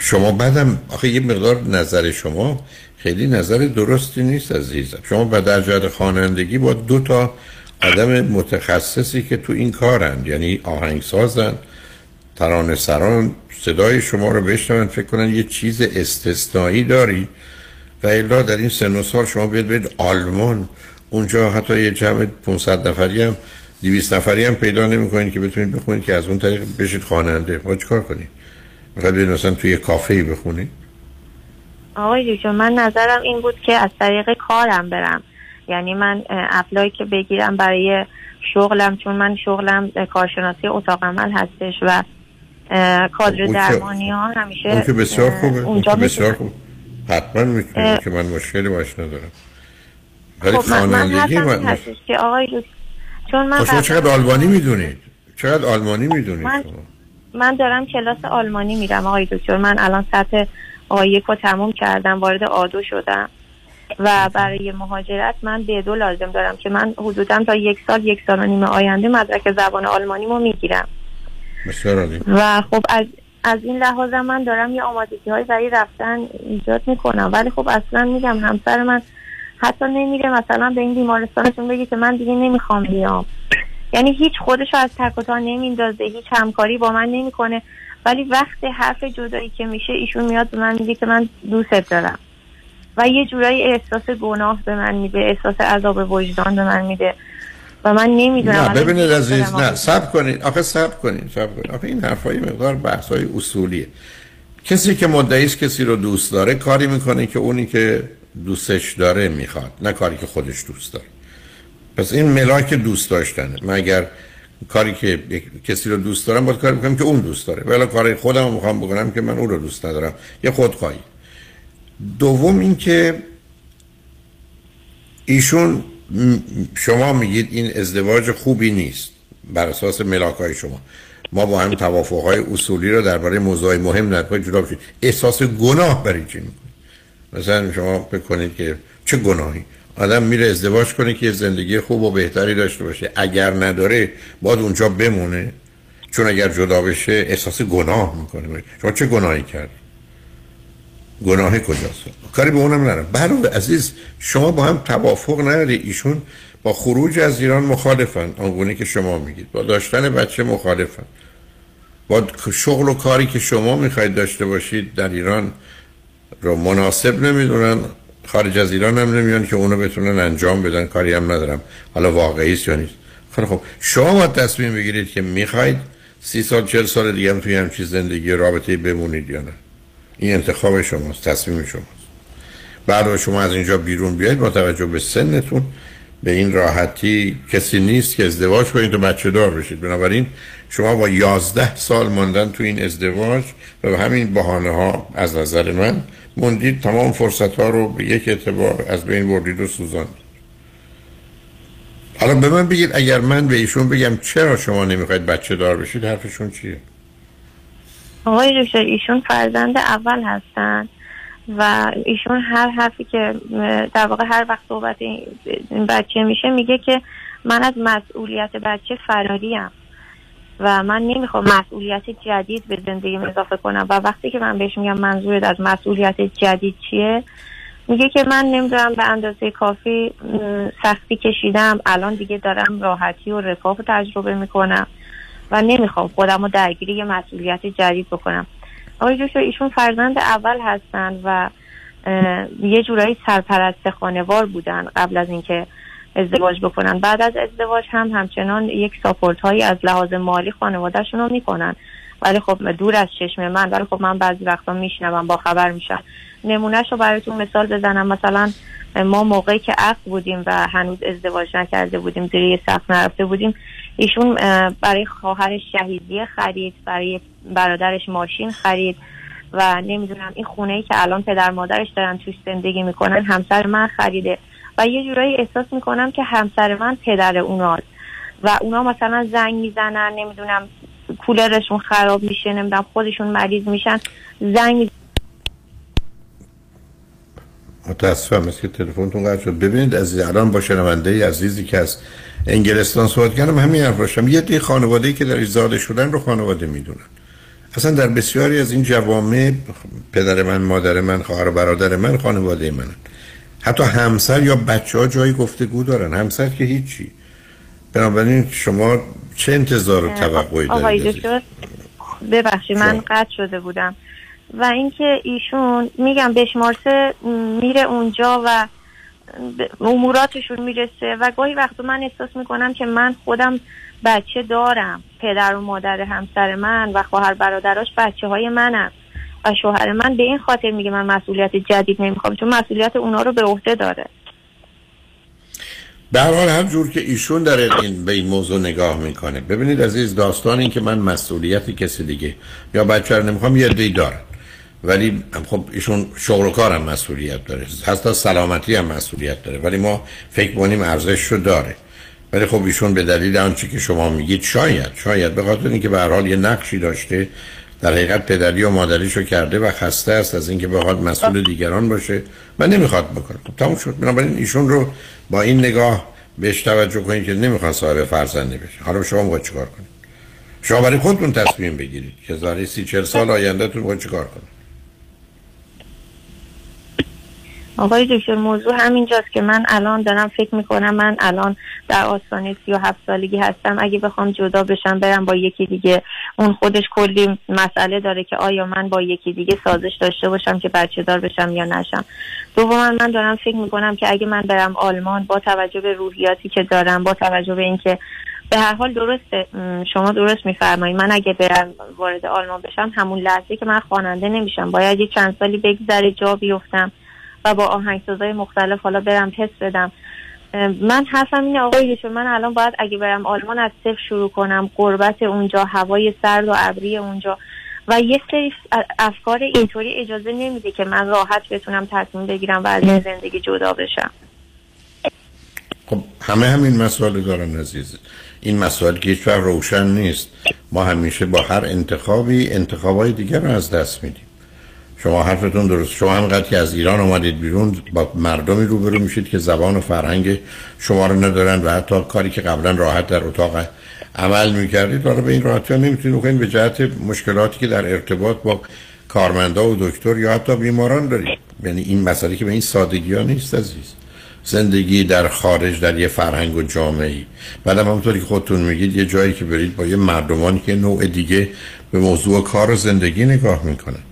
شما بعدم آخه یه مقدار نظر شما خیلی نظر درستی نیست عزیزم. شما به در جهت خوانندگی با دو تا آدم متخصصی که تو این کارند یعنی آهنگسازن ترانه سران صدای شما رو بشنون فکر کنن یه چیز استثنایی داری و الا در این سن و سال شما بیاد برید آلمان اونجا حتی یه جمع 500 نفری هم 200 نفری هم پیدا نمی‌کنید که بتونید بخونید که از اون طریق بشید خواننده. ما چیکار کنید می‌خواید برید مثلا توی کافه ای بخونید آقای دکتر من نظرم این بود که از طریق کارم برم. یعنی من اپلای که بگیرم برای شغلم چون من شغلم کارشناسی اتاق عمل هستش و کادر درمانی ها همیشه اون که بسیار خوبه. اونجا بسیار خوبه حتما می‌تونید که من مشکلی باش ندارم. ولی خب من, من من هستش که آقای چون من خب شما چقدر آلمانی می‌دونید؟ چقدر آلمانی می‌دونید من شما؟ من دارم کلاس آلمانی میرم آقای دکتر. من الان سطح آقای یک رو تموم کردم وارد آدو شدم. و برای مهاجرت من به دو لازم دارم که من حدودا تا یک سال یک سال و نیم آینده مدرک زبان آلمانیمو می‌گیرم. بسیار عالی. و خب از از این لحاظ من دارم یه آمادگی های برای رفتن ایجاد می‌کنم. ولی خب اصلا میگم همسر من حتی نمیره مثلا به این بیمارستانتون بگه که من دیگه نمی‌خوام بیام. یعنی هیچ خودشو از تک و تا نمیندازه هیچ همکاری با من نمی‌کنه. ولی وقتی حرف جدایی که میشه ایشون میاد به من میگه که من دوستت دارم. و یه جورایی احساس گناه به من میده احساس عذاب وجدان به من میده. و من نمی‌دونم نه ببینید عزیز. نه سب کنید. آخه سب کنید سب کنید. آخه این حرفای مقدار بحث های اصولیه. کسی که مدعی است کسی رو دوست داره کاری می‌کنه که اونی که دوستش داره می‌خواد نه کاری که خودش دوست داره. پس این ملاک دوست داشتنه. من اگر کاری که کسی رو دوست دارم باید کاری بکنم که اون دوست داره. ولی کاری خودم رو می‌خوام بکنم که من اون رو دوست ندارم. یه خودخواهی. دوم اینکه ایشون م- شما میگید این ازدواج خوبی نیست بر اساس ملاک های شما. ما با هم توافق های اصولی رو درباره موضوع مهم نداریم جدا بشید احساس گناه برای چی می‌کنید؟ مثلا شما فکر کنید که چه گناهی؟ آدم میره ازدواج کنه که زندگی خوب و بهتری داشته باشه. اگر نداره باید اونجا بمونه. چون اگر جدا بشه احساس گناه می‌کنه. شما چه گناهی کرد گناه کجاست؟ کاری به اونم ندارم. برای عزیز شما با هم توافق نداری. ایشون با خروج از ایران مخالفن. آنگونه که شما میگید. با داشتن بچه مخالفن. با شغل و کاری که شما می‌خواید داشته باشید در ایران رو مناسب نمی‌دونن. خارج از ایران هم نمیان که اونو بتونن انجام بدن کاری هم ندارم. حالا واقعی است یا نیست. خیلی خب شما باید تصمیم بگیرید که می‌خواید سی سال چل سال دیگه هم توی همچین زندگی رابطه بمونید یا نه. این انتخاب شماست تصمیم شماست. بعد شما از اینجا بیرون بیاید با توجه به سنتون. به این راحتی کسی نیست که ازدواج کنید و بچه دار بشید. بنابراین شما با یازده سال ماندن تو این ازدواج و به همین بحانه ها از نظر من موندید تمام فرصت ها رو به یک اعتبار از بین بردید و سوزاندید. حالا به من بگید اگر من به ایشون بگم چرا شما نمی‌خواید بچه دار بشید حرفشون چیه؟ آقای دکتر ایشون فرزند اول هستن و ایشون هر حرفی که در واقع هر وقت صحبت این بچه میشه میگه که من از مسئولیت بچه فراریم و من نمی‌خوام مسئولیت جدید به زندگیم اضافه کنم. و وقتی که من بهش میگم منظورت از مسئولیت جدید چیه؟ میگه که من نمی‌دونم به اندازه کافی سختی کشیدم. الان دیگه دارم راحتی و رفاه رو تجربه می‌کنم و نمی‌خوام خودم رو درگیری یه مسئولیت جدید بکنم. آقای دکتر ایشون فرزند اول هستن و یه جورایی سرپرست خانوار بودن قبل از اینکه ازدواج بکنن. بعد از ازدواج هم همچنان یک ساپورت هایی از لحاظ مالی خانوادهشون رو می‌کنن. ولی خب دور از چشم من ولی خب من بعضی وقتا میشنوم با خبر میشم. نمونهش رو براتون مثال بزنم. مثلا ما موقعی که عقد بودیم و هنوز ازدواج نکرده بودیم زیر یه سقف نرفته بودیم ایشون برای خواهرش شهیدیه خرید برای برادرش ماشین خرید و نمی‌دونم این خونه ای که الان پدر مادرش دارن توش زندگی می‌کنن همسر من خریده. و یه جورایی احساس می‌کنم که همسر من پدر اوناست. و اونا مثلا زنگ می‌زنن نمی‌دونم کولرشون خراب میشه نمی‌دونم خودشون مریض میشن زنگ متاسفم مثل که تلفنتون قطع شد. ببینید عزیز الان با شنونده عزیزی که از انگلستان صحبت کردم همین حرف راشم یه دی خانواده که در زاده شدن رو خانواده می‌دونن. اصلا در بسیاری از این جوامع پدر من مادر من خواهر برادر من خانواده من حتی همسر یا بچه ها جایی گفتگو دارن. همسر که هیچی. بنابراین شما چه انتظار و توقعی دارید؟ ببخشید من قطع شده بودم. و اینکه ایشون میگم بشمارسه میره اونجا و اموراتشون می‌رسه و گاهی وقت من احساس می‌کنم که من خودم بچه دارم. پدر و مادر همسر من و خواهر برادراش بچه های منم و شوهر من به این خاطر میگه من مسئولیت جدید نمی‌خوام چون مسئولیت اونا رو به عهده داره. به حال هر جور که ایشون داره این به این موضوع نگاه می‌کنه. ببینید عزیز داستان این که من مسئولیت کسی دیگه یا بچه رو نمی‌خوام یه دی دارن. ولی خب ایشون شغل و کارم مسئولیت داره. حتی سلامتی هم مسئولیت داره. ولی ما فکر کنیم ارزش رو داره. ولی خب ایشون به دلیل آنچه که شما میگید شاید شاید به خاطر اینکه به هر حال یه نقشی داشته در حقیقت پدری و مادریشو کرده و خسته است از اینکه بخواد مسئول دیگران باشه. و نمی‌خواد بکنه خب تموم شد. بنابراین ایشون رو با این نگاه بهش توجه کنید که نمی‌خوان صاحب فرزندی بشه. حالا شما باید چیکار کنید؟ شما برای خودتون تصمیم بگیرید که زاری سی چل سال آینده تون باید چیکار کنید؟ آقای دکتر موضوع همینجاست که من الان دارم فکر می‌کنم من الان در آستانه سی و هفت سالگی هستم. اگه بخوام جدا بشم برم با یکی دیگه. اون خودش کلی مسئله داره که آیا من با یکی دیگه سازش داشته باشم که بچه دار بشم یا نشم. دوما من دارم فکر می‌کنم که اگه من برم آلمان با توجه به روحیاتی که دارم با توجه به اینکه به هر حال درسته شما درست میفرمایید. من اگه برم وارد آلمان بشم همون لحظه که من خواننده نمیشم. باید یه چند سالی بگذره جا بیفتم. و با آهنگسازهای مختلف حالا برم تست بدم. من حرفم اینه آقای من الان باید اگه برم آلمان از صفر شروع کنم قربت اونجا هوای سرد و ابری اونجا. و یه سری افکار اینطوری اجازه نمیده که من راحت بتونم تصمیم بگیرم و از این زندگی جدا بشم. خب همه همین مسائل دارن عزیز. این مسائل که هیچ روشن نیست. ما همیشه با هر انتخابی انتخابای دیگر رو از دست میدیم. شما حرفتون درست. شما همقدر که از ایران اومدید بیرون با مردمی روبرو میشید که زبان و فرهنگ شما رو ندارن و حتی کاری که قبلا راحت در اتاق عمل می‌کردید حالا به این راحتی ها نمی‌تونید. بکنید به جهت مشکلاتی که در ارتباط با کارمندا و دکتر یا حتی بیماران دارید. یعنی این مسئله که به این سادگی ها نیست عزیز. زندگی در خارج در یه فرهنگ و جامعه ای بعد هم همونطوری که خودتون میگید یه جایی که برید با یه مردمانی که نوع دیگه به موضوع کار و زندگی نگاه می‌کنن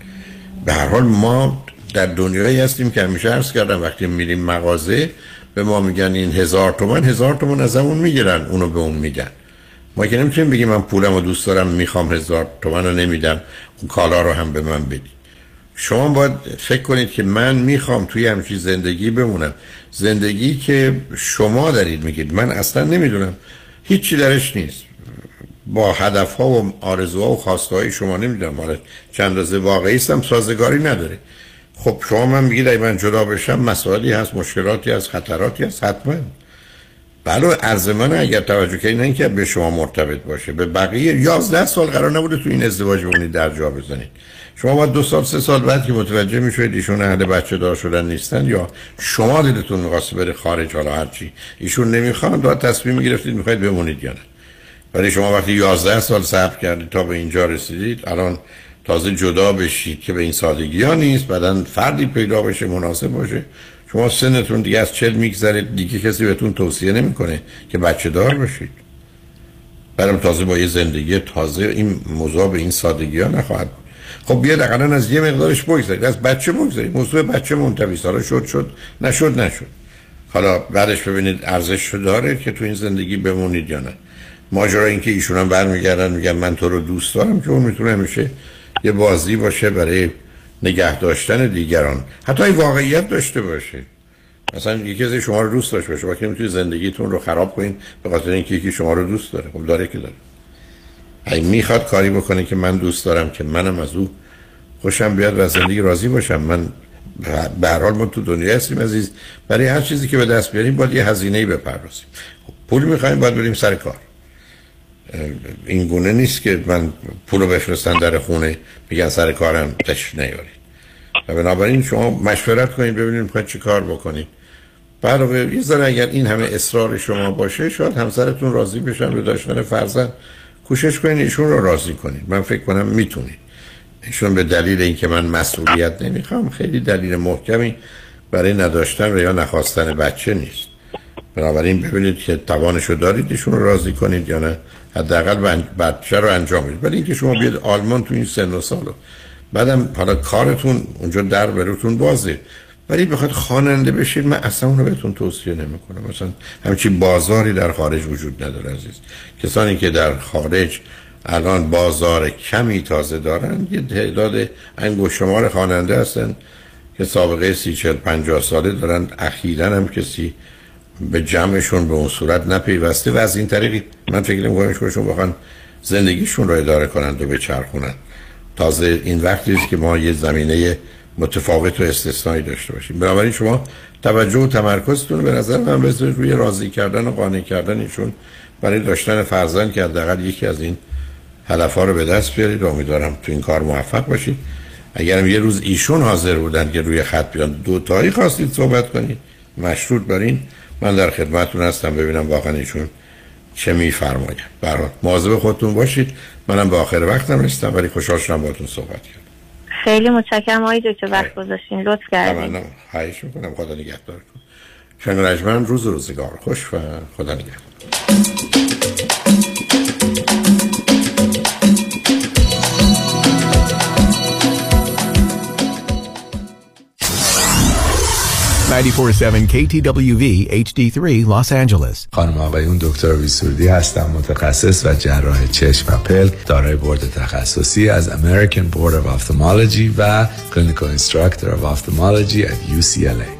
به هر حال ما در دنیایی هستیم که همیشه عرض کردم وقتی میریم مغازه به ما میگن این هزار تومن هزار تومن از اون می‌گیرن اونو به اون میگن. ما که نمی‌تونیم بگیم من پولم رو دوست دارم می‌خوام هزار تومن رو نمیدم اون کالا رو هم به من بدی شما باید فکر کنید که من می‌خوام توی همچین زندگی بمونم. زندگی که شما دارید میگید. من اصلا نمی‌دونم. هیچی درش نیست. با هدف ها و آرزوها و خواسته های شما نمی‌دونم. حالا چند روزه واقعی استم سازگاری نداره. خب شما من میگید اگه من جدا بشم مسائلی هست مشکلاتی هست خطراتی هست حتما. بله عرض من اگر توجه کنید نه اینکه به شما مرتبط باشه به بقیه 11 سال قرار نبوده تو این ازدواج بمونید در جا بزنید. شما باید دو سال سه سال بعد که متوجه می‌شوید ایشون اهل بچه دار شدن نیستن یا شما دلتون می‌خواست بره خارج حالا هرچی. ایشون نمی‌خوان باید تصمیم می‌گرفتید می‌خواید بمونید یا نه. ولی شما وقتی 11 سال صبر کردید تا به اینجا رسیدید الان تازه جدا بشید که به این سادگی ها نیست بعدا فردی پیدا بشه مناسب باشه. شما سنتون دیگه از چل میگذرید دیگه کسی بهتون توصیه نمی‌کنه که بچه دار بشید برم تازه با یه زندگی تازه این موضوع به این سادگی ها نخواهد خب بیا اقلا از یه مقدارش بگذارید از بچه بگذارید. موضوع بچه منتوی سالا شد شد. نشد نشد. حالا بعدش ببینید ارزش داره که تو این زندگی بمونید یا نه. ماجرا این که ایشون هم برمیگردن میگن من تو رو دوست دارم که اون می‌تونه میشه یه بازی باشه برای نگه داشتن دیگران. حتی این واقعیت داشته باشه. مثلا یکی از شما رو دوست داشته باشه وقتی می‌تونی زندگیتون رو خراب کنین به خاطر اینکه یکی شما رو دوست داره. خب داره که داره. اگه می‌خواد کاری بکنه که من دوست دارم که منم از او خوشم بیاد و زندگی راضی باشم. من به هر حال ما تو دنیا هستیم عزیز. برای هر چیزی که به دست بیاریم باید یه هزینه ای بپردازیم. خب پول می‌خوایم باید بریم سر کار. این گونه نیست که من پولو بفرستن در خونه میگن سر کارم تشریف نیارید. و بنابراین شما مشورت کنید ببینید می‌خواید چی کار بکنید. برای یه ذره اگر این همه اصرار شما باشه شاید همسرتون راضی بشن به داشتن فرزند. کوشش کنید ایشون رو راضی کنید. من فکر کنم می‌تونید. ایشون به دلیل اینکه من مسئولیت نمی‌خوام خیلی دلیل محکمی برای نداشتن و یا نخواستن بچه نیست. بنابراین ببینید که توانشو دارید ایشون رو راضی کنید یا نه. حداقل بچه رو انجام بدید ولی اینکه شما بیاد آلمان تو این سن و سالو بعدم حالا کارتون اونجا در بروتون بازه. ولی بخواد خواننده بشید من اصلا اونو بهتون توصیه نمی‌کنم. مثلا همچین بازاری در خارج وجود نداره عزیز. کسانی که در خارج الان بازار کمی تازه دارن یه تعداد انگوش شمار خواننده هستن که سابقه سی چل پنجاه ساله دارن. اخیرا هم کسی به جمعشون به اون صورت نپیوسته و از این طریق من فکر نمی کنم بخوان زندگیشون رو اداره کنند و بچرخونند. تازه این وقتی است که ما یه زمینه متفاوت و استثنایی داشته باشیم. بنابراین شما توجه و تمرکزتون به نظر من بذارید روی راضی کردن و قانع کردن ایشون برای داشتن فرزند که حداقل یکی از این هدفها رو به دست بیارید. و امیدوارم تو این کار موفق باشید. اگرم یه روز ایشون حاضر بودن که روی خط بیان دو تایی خواستید صحبت کنید مشروط برین من در خدمتتون هستم ببینم واقعا ایشون چه میفرمایند برای مواظب خودتون باشید. منم به آخر وقتم رسیدم ولی خوشحال شدم باهاتون صحبت کردم. خیلی متشکرم آقای دکتر وقت گذاشتین. لطف کردین. خواهش می‌کنم. خدا نگهدارتون شنگ روز روزگار. خوش و خدا نگهدار. 947 KTWV HD3 Los Angeles خانم آقایون دکتر ویسوردی هستم متخصص و جراح چشم و پلک دارای بورد تخصصی از American Board of Ophthalmology و Clinical Instructor of Ophthalmology at UCLA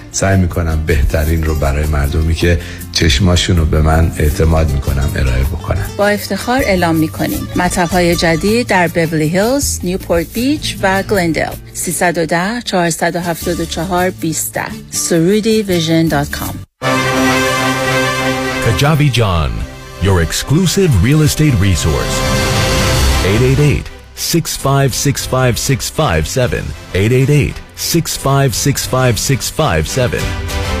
سعی می‌کنم بهترین رو برای مردمی که چشماشون رو به من اعتماد می‌کنم ارائه بکنم با افتخار اعلام می‌کنیم. مطب های جدید در بیبلی هیلز، نیوپورت بیچ و گلندل 310 474 20 surutivision.com Kajabi John, your exclusive real estate resource. 888 6565657 888 6565657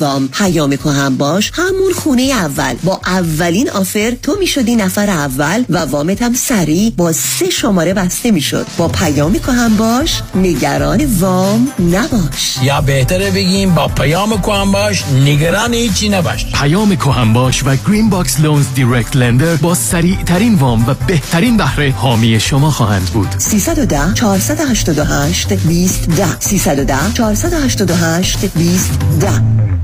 وام پیام هم باش. همون خونه اول. با اولین offer تو می‌شدی نفر اول و وامت هم سریع با سه شماره بسته می‌شد. با پیام هم باش. نگران وام نباش. یا بهتره بگیم با پیام هم باش. نگران هیچی نباش. پیام هم باش و Green Box Loans direct lender با سریع ترین وام و بهترین بهره حامی شما خواهند بود. 310 488 20 10 310 488 20 10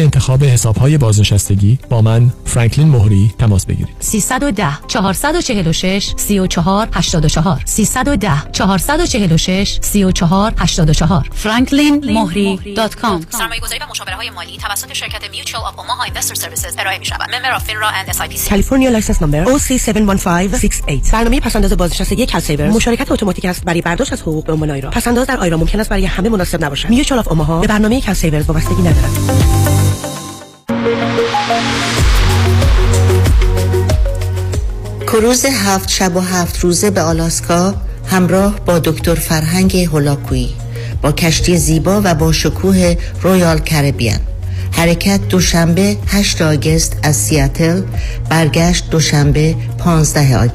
انتخاب حسابهای بازنشستگی با من فرانکلین مهری تماس بگیرید. 310 446 34 84 310 446 34 84 franklinmohri.com سرمایه‌گذاری و مشاوره های مالی توسط شرکت Mutual of Omaha Investor Services ارائه می شود. Member of FINRA and SIPC. California license number OC71568 برنامه پسنداز بازنشستگی CalSavers مشارکت اتوماتیک است برای برداشت از حقوق به عنوان IRA. پسنداز در IRA ممکن است برای همه مناسب نباشد. Mutual of Omaha به برنامه CalSavers وابستگی ندارد. کروز هفت شب و هفت روزه به آلاسکا همراه با دکتر فرهنگ هولاکویی با کشتی زیبا و با شکوه رویال کربیان حرکت دوشنبه 8 آگست از سیاتل برگشت دوشنبه 15 آگست.